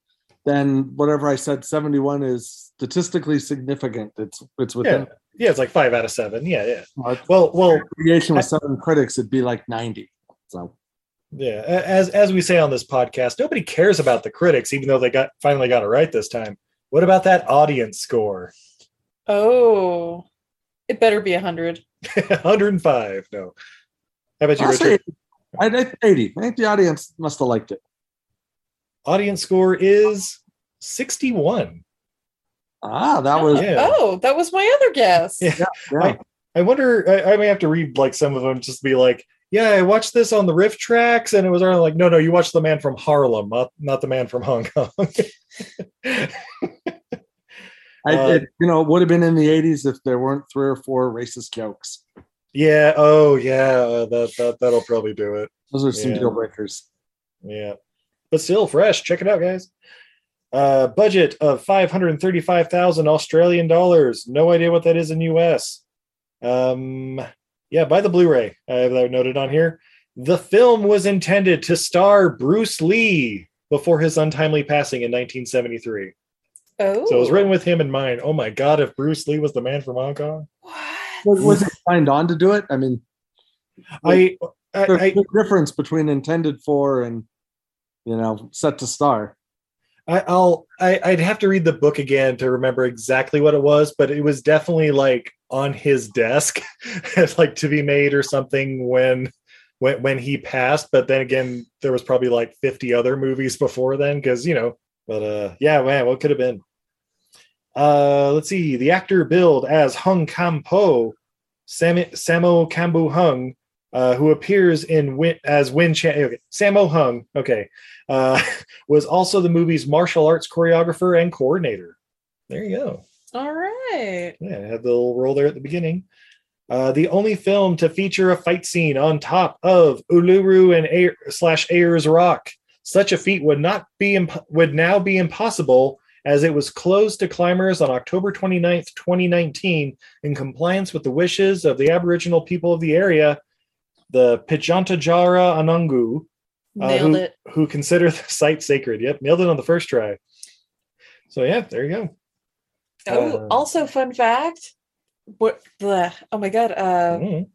then whatever I said, 71 is statistically significant. It's it's yeah, within yeah, it's like five out of seven. Yeah, yeah. well, Well, well, creation with seven critics, it'd be like 90. So Yeah, as as we say on this podcast, nobody cares about the critics, even though they got finally got it right this time. What about that audience score? Oh, it better be 100. 105. No. How about you, I'll say Richard? 80. I'd 80. I think the audience must have liked it. Audience score is 61. Ah, that was Yeah. Oh, that was my other guess. Yeah. I, I wonder. I, I may have to read like some of them just to be like, yeah, I watched this on the RiffTrax, and it was only like, no, no, you watched the man from Harlem, not, not the man from Hong Kong. I, Uh, it, you know, it would have been in the 80s if there weren't three or four racist jokes. yeah. Oh, yeah. uh, That that that'll probably do it. Those are some Yeah. deal breakers. Yeah. But still fresh. Check it out, guys. Uh, budget of 535,000 Australian dollars. No idea what that is in US. Um, yeah, buy the Blu ray. I have that noted on here. The film was intended to star Bruce Lee before his untimely passing in 1973. Oh, So it was written with him in mind. Oh my God, if Bruce Lee was the man from Hong Kong. Was, was it signed on to do it? I mean, I, I, there's I a difference between intended for and, you know, set to star. I, I'll I, I'd have to read the book again to remember exactly what it was, but it was definitely like on his desk, like to be made or something when when when he passed. But then again, there was probably like fifty other movies before then, because you know. But uh, yeah, man, what could have been? Uh, let's see. The actor billed as Hung Kam Po, Sam, Sammo Kambu Hung, uh, who appears in Win, as Win Chan. Okay, Sammo Hung. Okay, uh, was also the movie's martial arts choreographer and coordinator. There you go. all right. Yeah, had the little role there at the beginning. Uh, the only film to feature a fight scene on top of Uluru and Ayr, slash Ayers Rock. Such a feat would not be imp- would now be impossible as it was closed to climbers on October 29, 2019, in compliance with the wishes of the Aboriginal people of the area, the Pijantajara Anangu, uh, who, who consider the site sacred. Yep, nailed it on the first try. So yeah, there you go. Oh, Uh, also fun fact. What the? Oh my god. Uh, Mhm.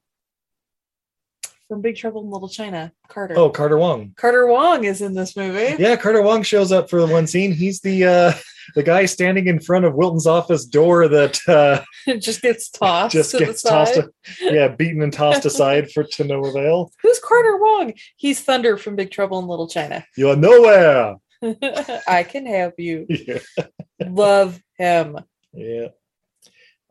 From Big Trouble in Little China, Carter. Oh, Carter Wong. Carter Wong is in this movie. Yeah, Carter Wong shows up for the one scene. He's the uh the guy standing in front of Wilton's office door that uh it just gets tossed. just to gets the tossed side. yeah, beaten and tossed aside for to no avail. Who's Carter Wong? He's Thunder from Big Trouble in Little China. You're nowhere. I can help you. Yeah. Love him. Yeah.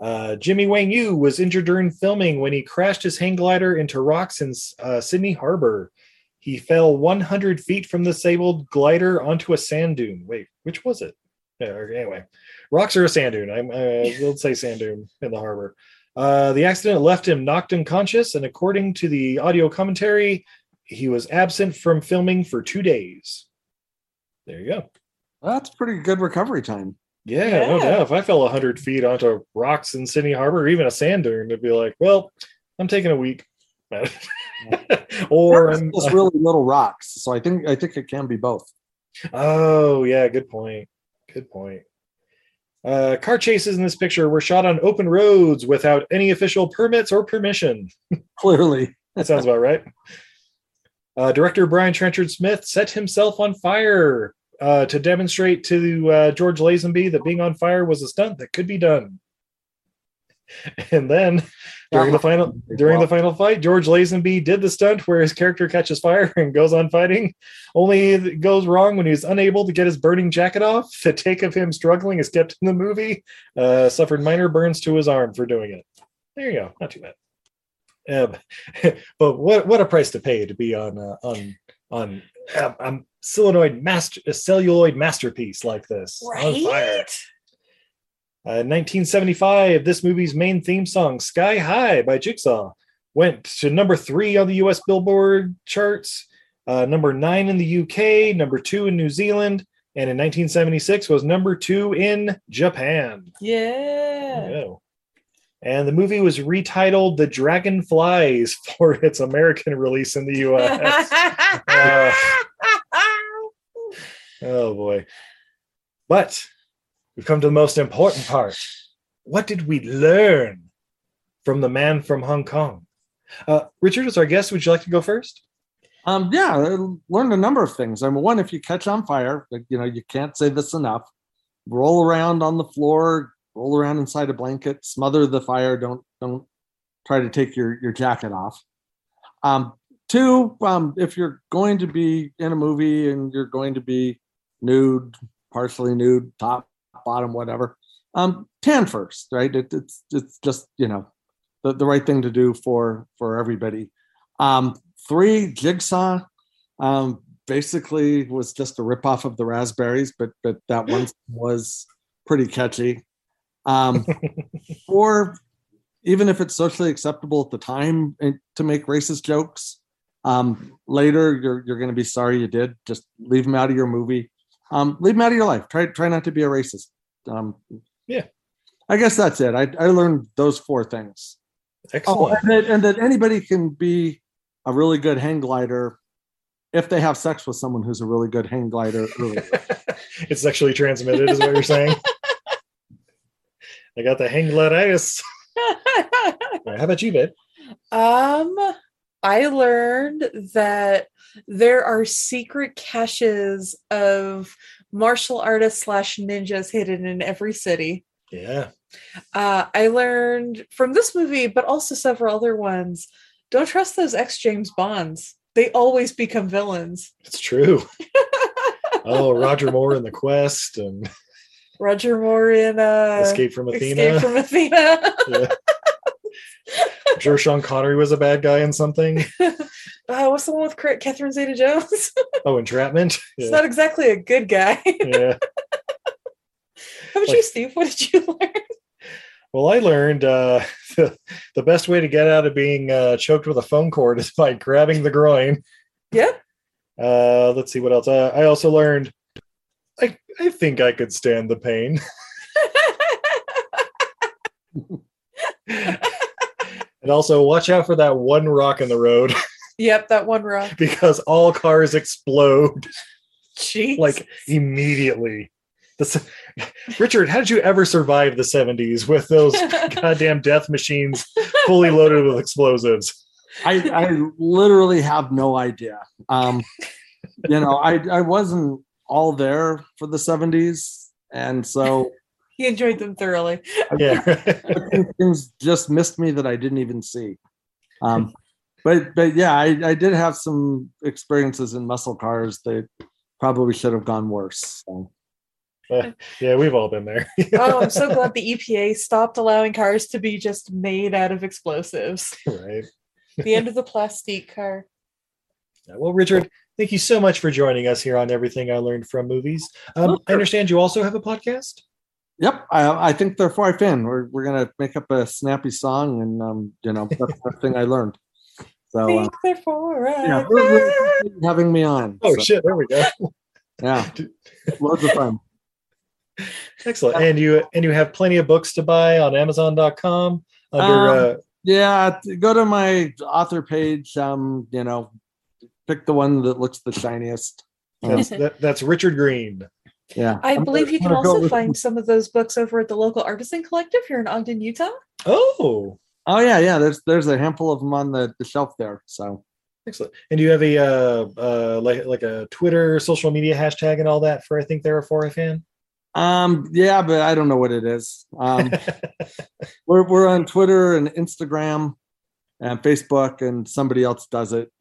Uh, Jimmy Wang Yu was injured during filming when he crashed his hang glider into rocks in uh, Sydney Harbor. He fell 100 feet from the disabled glider onto a sand dune. Wait, which was it? Anyway, rocks or a sand dune. I'm uh, let's say sand dune in the harbor. Uh, the accident left him knocked unconscious, and according to the audio commentary, he was absent from filming for two days. There you go. That's pretty good recovery time. Yeah, no doubt. If I fell 100 feet onto rocks in Sydney Harbor or even a sand dune, it'd be like, well, I'm taking a week. or It's just really little rocks. So I think I think it can be both. Oh, yeah, good point. Good point. Uh, car chases in this picture were shot on open roads without any official permits or permission. Clearly. That sounds about right. Uh, director Brian Trenchard Smith set himself on fire uh, to demonstrate to uh, George Lazenby that being on fire was a stunt that could be done. And then during the final during the final fight, George Lazenby did the stunt where his character catches fire and goes on fighting. Only it goes wrong when he's unable to get his burning jacket off. The take of him struggling is kept in the movie. Uh, suffered minor burns to his arm for doing it. There you go, not too bad. Um, but what what a price to pay to be on uh, on on um, um, solenoid master a celluloid masterpiece like this. Right? Uh, 1975, this movie's main theme song, Sky High by Jigsaw, went to number three on the US Billboard charts, uh, number nine in the UK, number two in New Zealand, and in 1976 was number two in Japan. Yeah. Yeah. And the movie was retitled The Dragonflies for its American release in the US. Uh, oh boy. But we've come to the most important part. What did we learn from the man from Hong Kong? Uh, Richard, as our guest, would you like to go first? Um, yeah, I learned a number of things. I mean, one, if you catch on fire, you know, you can't say this enough. Roll around on the floor, roll around inside a blanket, smother the fire. Don't don't try to take your your jacket off. Um, two, um, if you're going to be in a movie and you're going to be nude, partially nude, top, bottom, whatever, um, tan first, right? It, it's it's just you know the, the right thing to do for for everybody. Um, three, Jigsaw, um, basically was just a ripoff of the Raspberries, but but that one was pretty catchy. Um, four, even if it's socially acceptable at the time to make racist jokes, um, later you're you're going to be sorry you did. Just leave them out of your movie. Um, leave them out of your life. Try try not to be a racist. Um, Yeah. I guess that's it. I, I learned those four things. Oh, Excellent. and that, and that anybody can be a really good hang glider if they have sex with someone who's a really good hang glider. it's sexually transmitted, is what you're saying. I got the hang hangletitis. How about you, babe? Um, I learned that there are secret caches of martial artists slash ninjas hidden in every city. Yeah. Uh, I learned from this movie, but also several other ones. Don't trust those ex James Bonds. They always become villains. It's true. oh, Roger Moore in The Quest and Roger Moore in uh, Escape from Athena. Escape from Athena. yeah. I'm sure Sean Connery was a bad guy in something. uh, what's the one with Catherine Zeta Jones? Oh, entrapment. Yeah. not exactly a good guy. yeah. How about you, Steve? What did you learn? Well, I learned uh, the, the best way to get out of being uh, choked with a phone cord is by grabbing the groin. Yeah. Uh, let's see what else. Uh, I also learned I, I think I could stand the pain. and also, watch out for that one rock in the road Yep, that one rock. because all cars explode Jeez. like immediately. This, Richard, how did you ever survive the 70s with those goddamn death machines fully loaded with explosives? I, I literally have no idea. Um, you know, I, I wasn't all there for the 70s. And so he enjoyed them thoroughly. Yeah. Things just missed me that I didn't even see. Um, but but yeah, I, I did have some experiences in muscle cars that probably should have gone worse. So. Uh, yeah, we've all been there. oh, I'm so glad the EPA stopped allowing cars to be just made out of explosives. right. The end of the plastic car. Well, Richard, thank you so much for joining us here on Everything I Learned from Movies. Um, I understand you also have a podcast. Yep, I, I think they're far fin. We're we're gonna make up a snappy song, and um, you know that's the thing I learned. So uh, Think therefore I yeah, we're- we're having me on. Oh so, shit, there we go. Yeah, loads of fun. Excellent. And you and you have plenty of books to buy on Amazon.com under Um, uh, yeah, go to my author page. Um, you know, pick the one that looks the shiniest. That's, that, that's Richard Green. yeah, I I'm believe gonna- you can also with- find some of those books over at the local artisan collective here in Ogden, Utah. Oh, Oh yeah, yeah. There's there's a handful of them on the, the shelf there. So excellent. And do you have a uh, uh, like like a Twitter social media hashtag and all that for I think they're a 4 fan? um, yeah, but I don't know what it is. Um, we're we're on Twitter and Instagram and Facebook, and somebody else does it.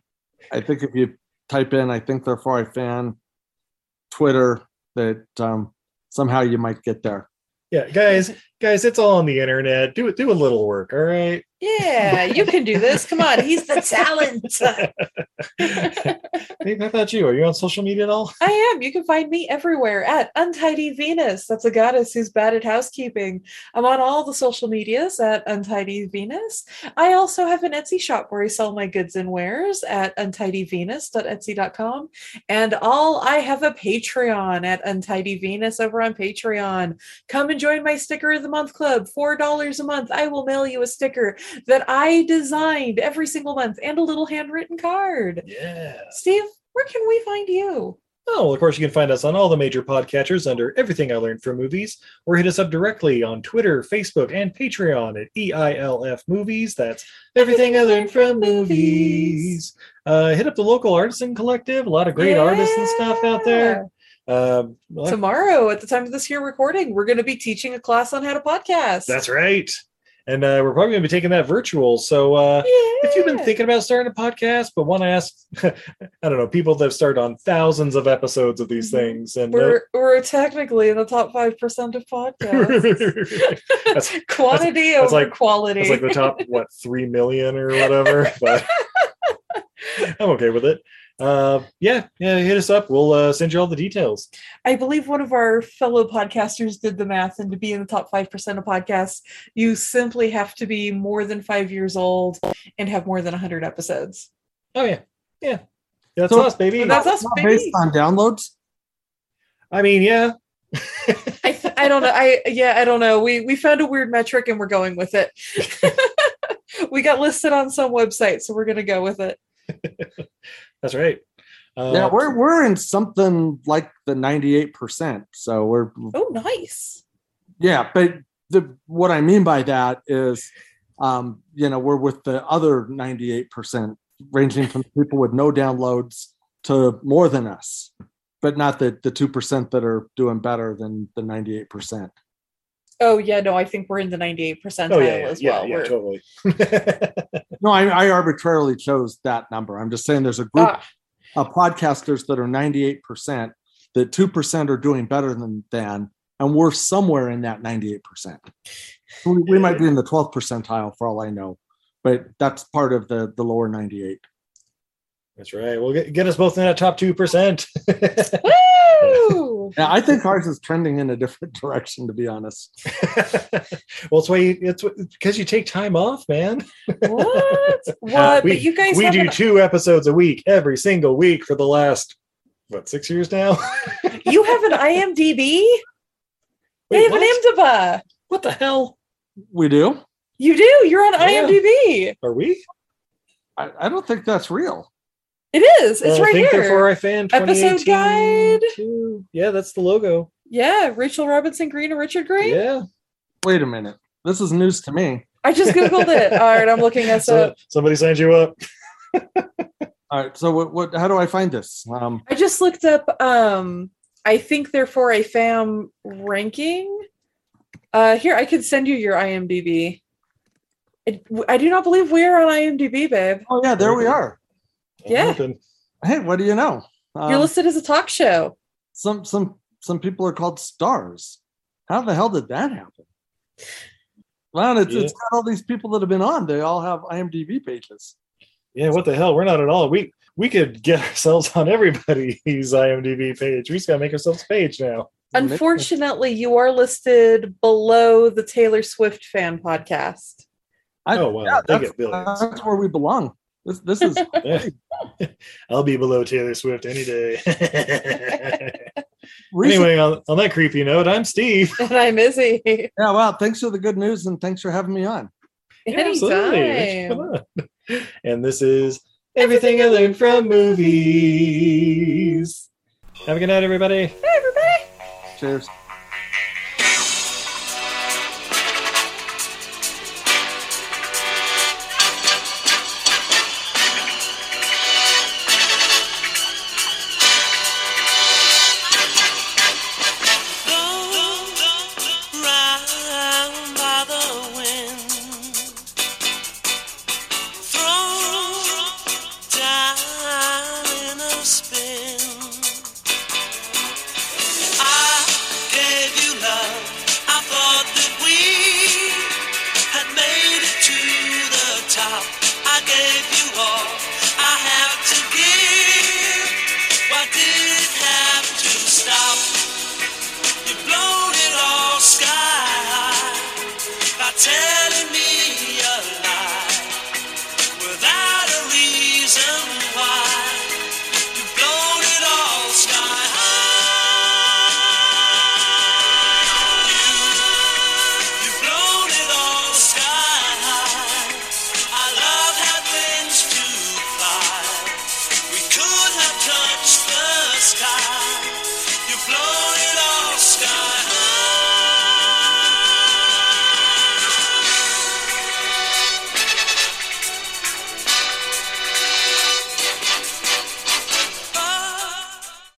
I think if you type in, I think they're for a fan, Twitter, that um, somehow you might get there. Yeah, guys, guys, it's all on the internet. Do it, do a little work, all right. Yeah, you can do this. Come on, he's the talent. Hey, how about you? Are you on social media at all? I am. You can find me everywhere at Untidy Venus. That's a goddess who's bad at housekeeping. I'm on all the social medias at Untidy Venus. I also have an Etsy shop where I sell my goods and wares at untidyvenus.etsy.com. And all I have a Patreon at Untidy Venus over on Patreon. Come and join my sticker of the month club. $4 a month. I will mail you a sticker that I designed every single month and a little handwritten card. Yeah. Steve, where can we find you? Oh, well, of course, you can find us on all the major podcatchers under Everything I Learned from Movies, or hit us up directly on Twitter, Facebook, and Patreon at EILF Movies. That's Everything I Learned from Movies. Uh, hit up the local artisan collective. A lot of great artists and stuff out there. Um, well, Tomorrow, at the time of this here recording, we're going to be teaching a class on how to podcast. That's right. And uh, we're probably going to be taking that virtual. So uh, if you've been thinking about starting a podcast, but want to ask, I don't know, people that have started on thousands of episodes of these things, and uh, We're, we're technically in the top 5% of podcasts. that's, Quantity that's over like- quality. It's like the top what three million or whatever. But I'm okay with it. Uh, yeah, yeah. Hit us up. We'll uh, send you all the details. I believe one of our fellow podcasters did the math, and to be in the top 5% of podcasts, you simply have to be more than five years old and have more than 100 episodes. Oh, yeah. Yeah. That's So- us, baby. That's us, baby. based on downloads. I mean, yeah. I, th- I don't know. I yeah, I don't know. We we found a weird metric and we're going with it. we got listed on some website, so we're gonna go with it. That's right. Uh, yeah, we're we're in something like the ninety eight percent. So we're Oh, nice. yeah, but the what I mean by that is, um, you know, we're with the other ninety eight percent, ranging from people with no downloads to more than us, but not the the two percent that are doing better than the ninety eight percent. Oh yeah, no, I think we're in the 98 percentile Oh yeah, yeah, as well. yeah, We're- totally. No, I, I arbitrarily chose that number. I'm just saying there's a group Ah. of podcasters that are 98%, that 2% are doing better than than, and we're somewhere in that 98%. We, we might be in the 12th percentile for all I know, but that's part of the, the lower 98. That's right. We'll get, get us both in that top two percent. Woo! Yeah, I think ours is trending in a different direction, to be honest. well, it's why you, it's because you take time off, man. what? What? Uh, we, but you guys we have do an, two episodes a week every single week for the last what six years now. you have an IMDb? they have what? an IMDb. what the hell We do? You do. You're on Yeah. IMDb. are we? I, I don't think that's real. It is. It's Uh, right think here. Therefore, I fan Episode guide. too. Yeah, that's the logo. Yeah, Rachel Robinson Green and Richard Green. Yeah. Wait a minute. This is news to me. I just googled it. All right, I'm looking at So, up. somebody signed you up. All right. So what, what how do I find this? Um, I just looked up. Um, I think therefore a fam ranking. Uh, here I could send you your IMDb. I, I do not believe we are on IMDb, babe. oh yeah, there we are. Yeah. Open. Hey, what do you know? You're Um, listed as a talk show. some some some people are called stars. How the hell did that happen? Well, it's, Yeah. it's got all these people that have been on. They all have IMDb pages. Yeah, what the hell? We're not at all. We we could get ourselves on everybody's IMDb page. We just gotta make ourselves a page now. Unfortunately, you are listed below the Taylor Swift fan podcast. I, Oh, wow. yeah, that's, that's where we belong. This this is I'll be below Taylor Swift any day. Recent- Anyway, on, on that creepy note, I'm Steve. And I'm Izzy. Yeah, well, thanks for the good news and thanks for having me on. Absolutely. Thanks Anytime. for on. And this is everything I learned from movies. Have a good night, everybody. Hey, everybody. Cheers.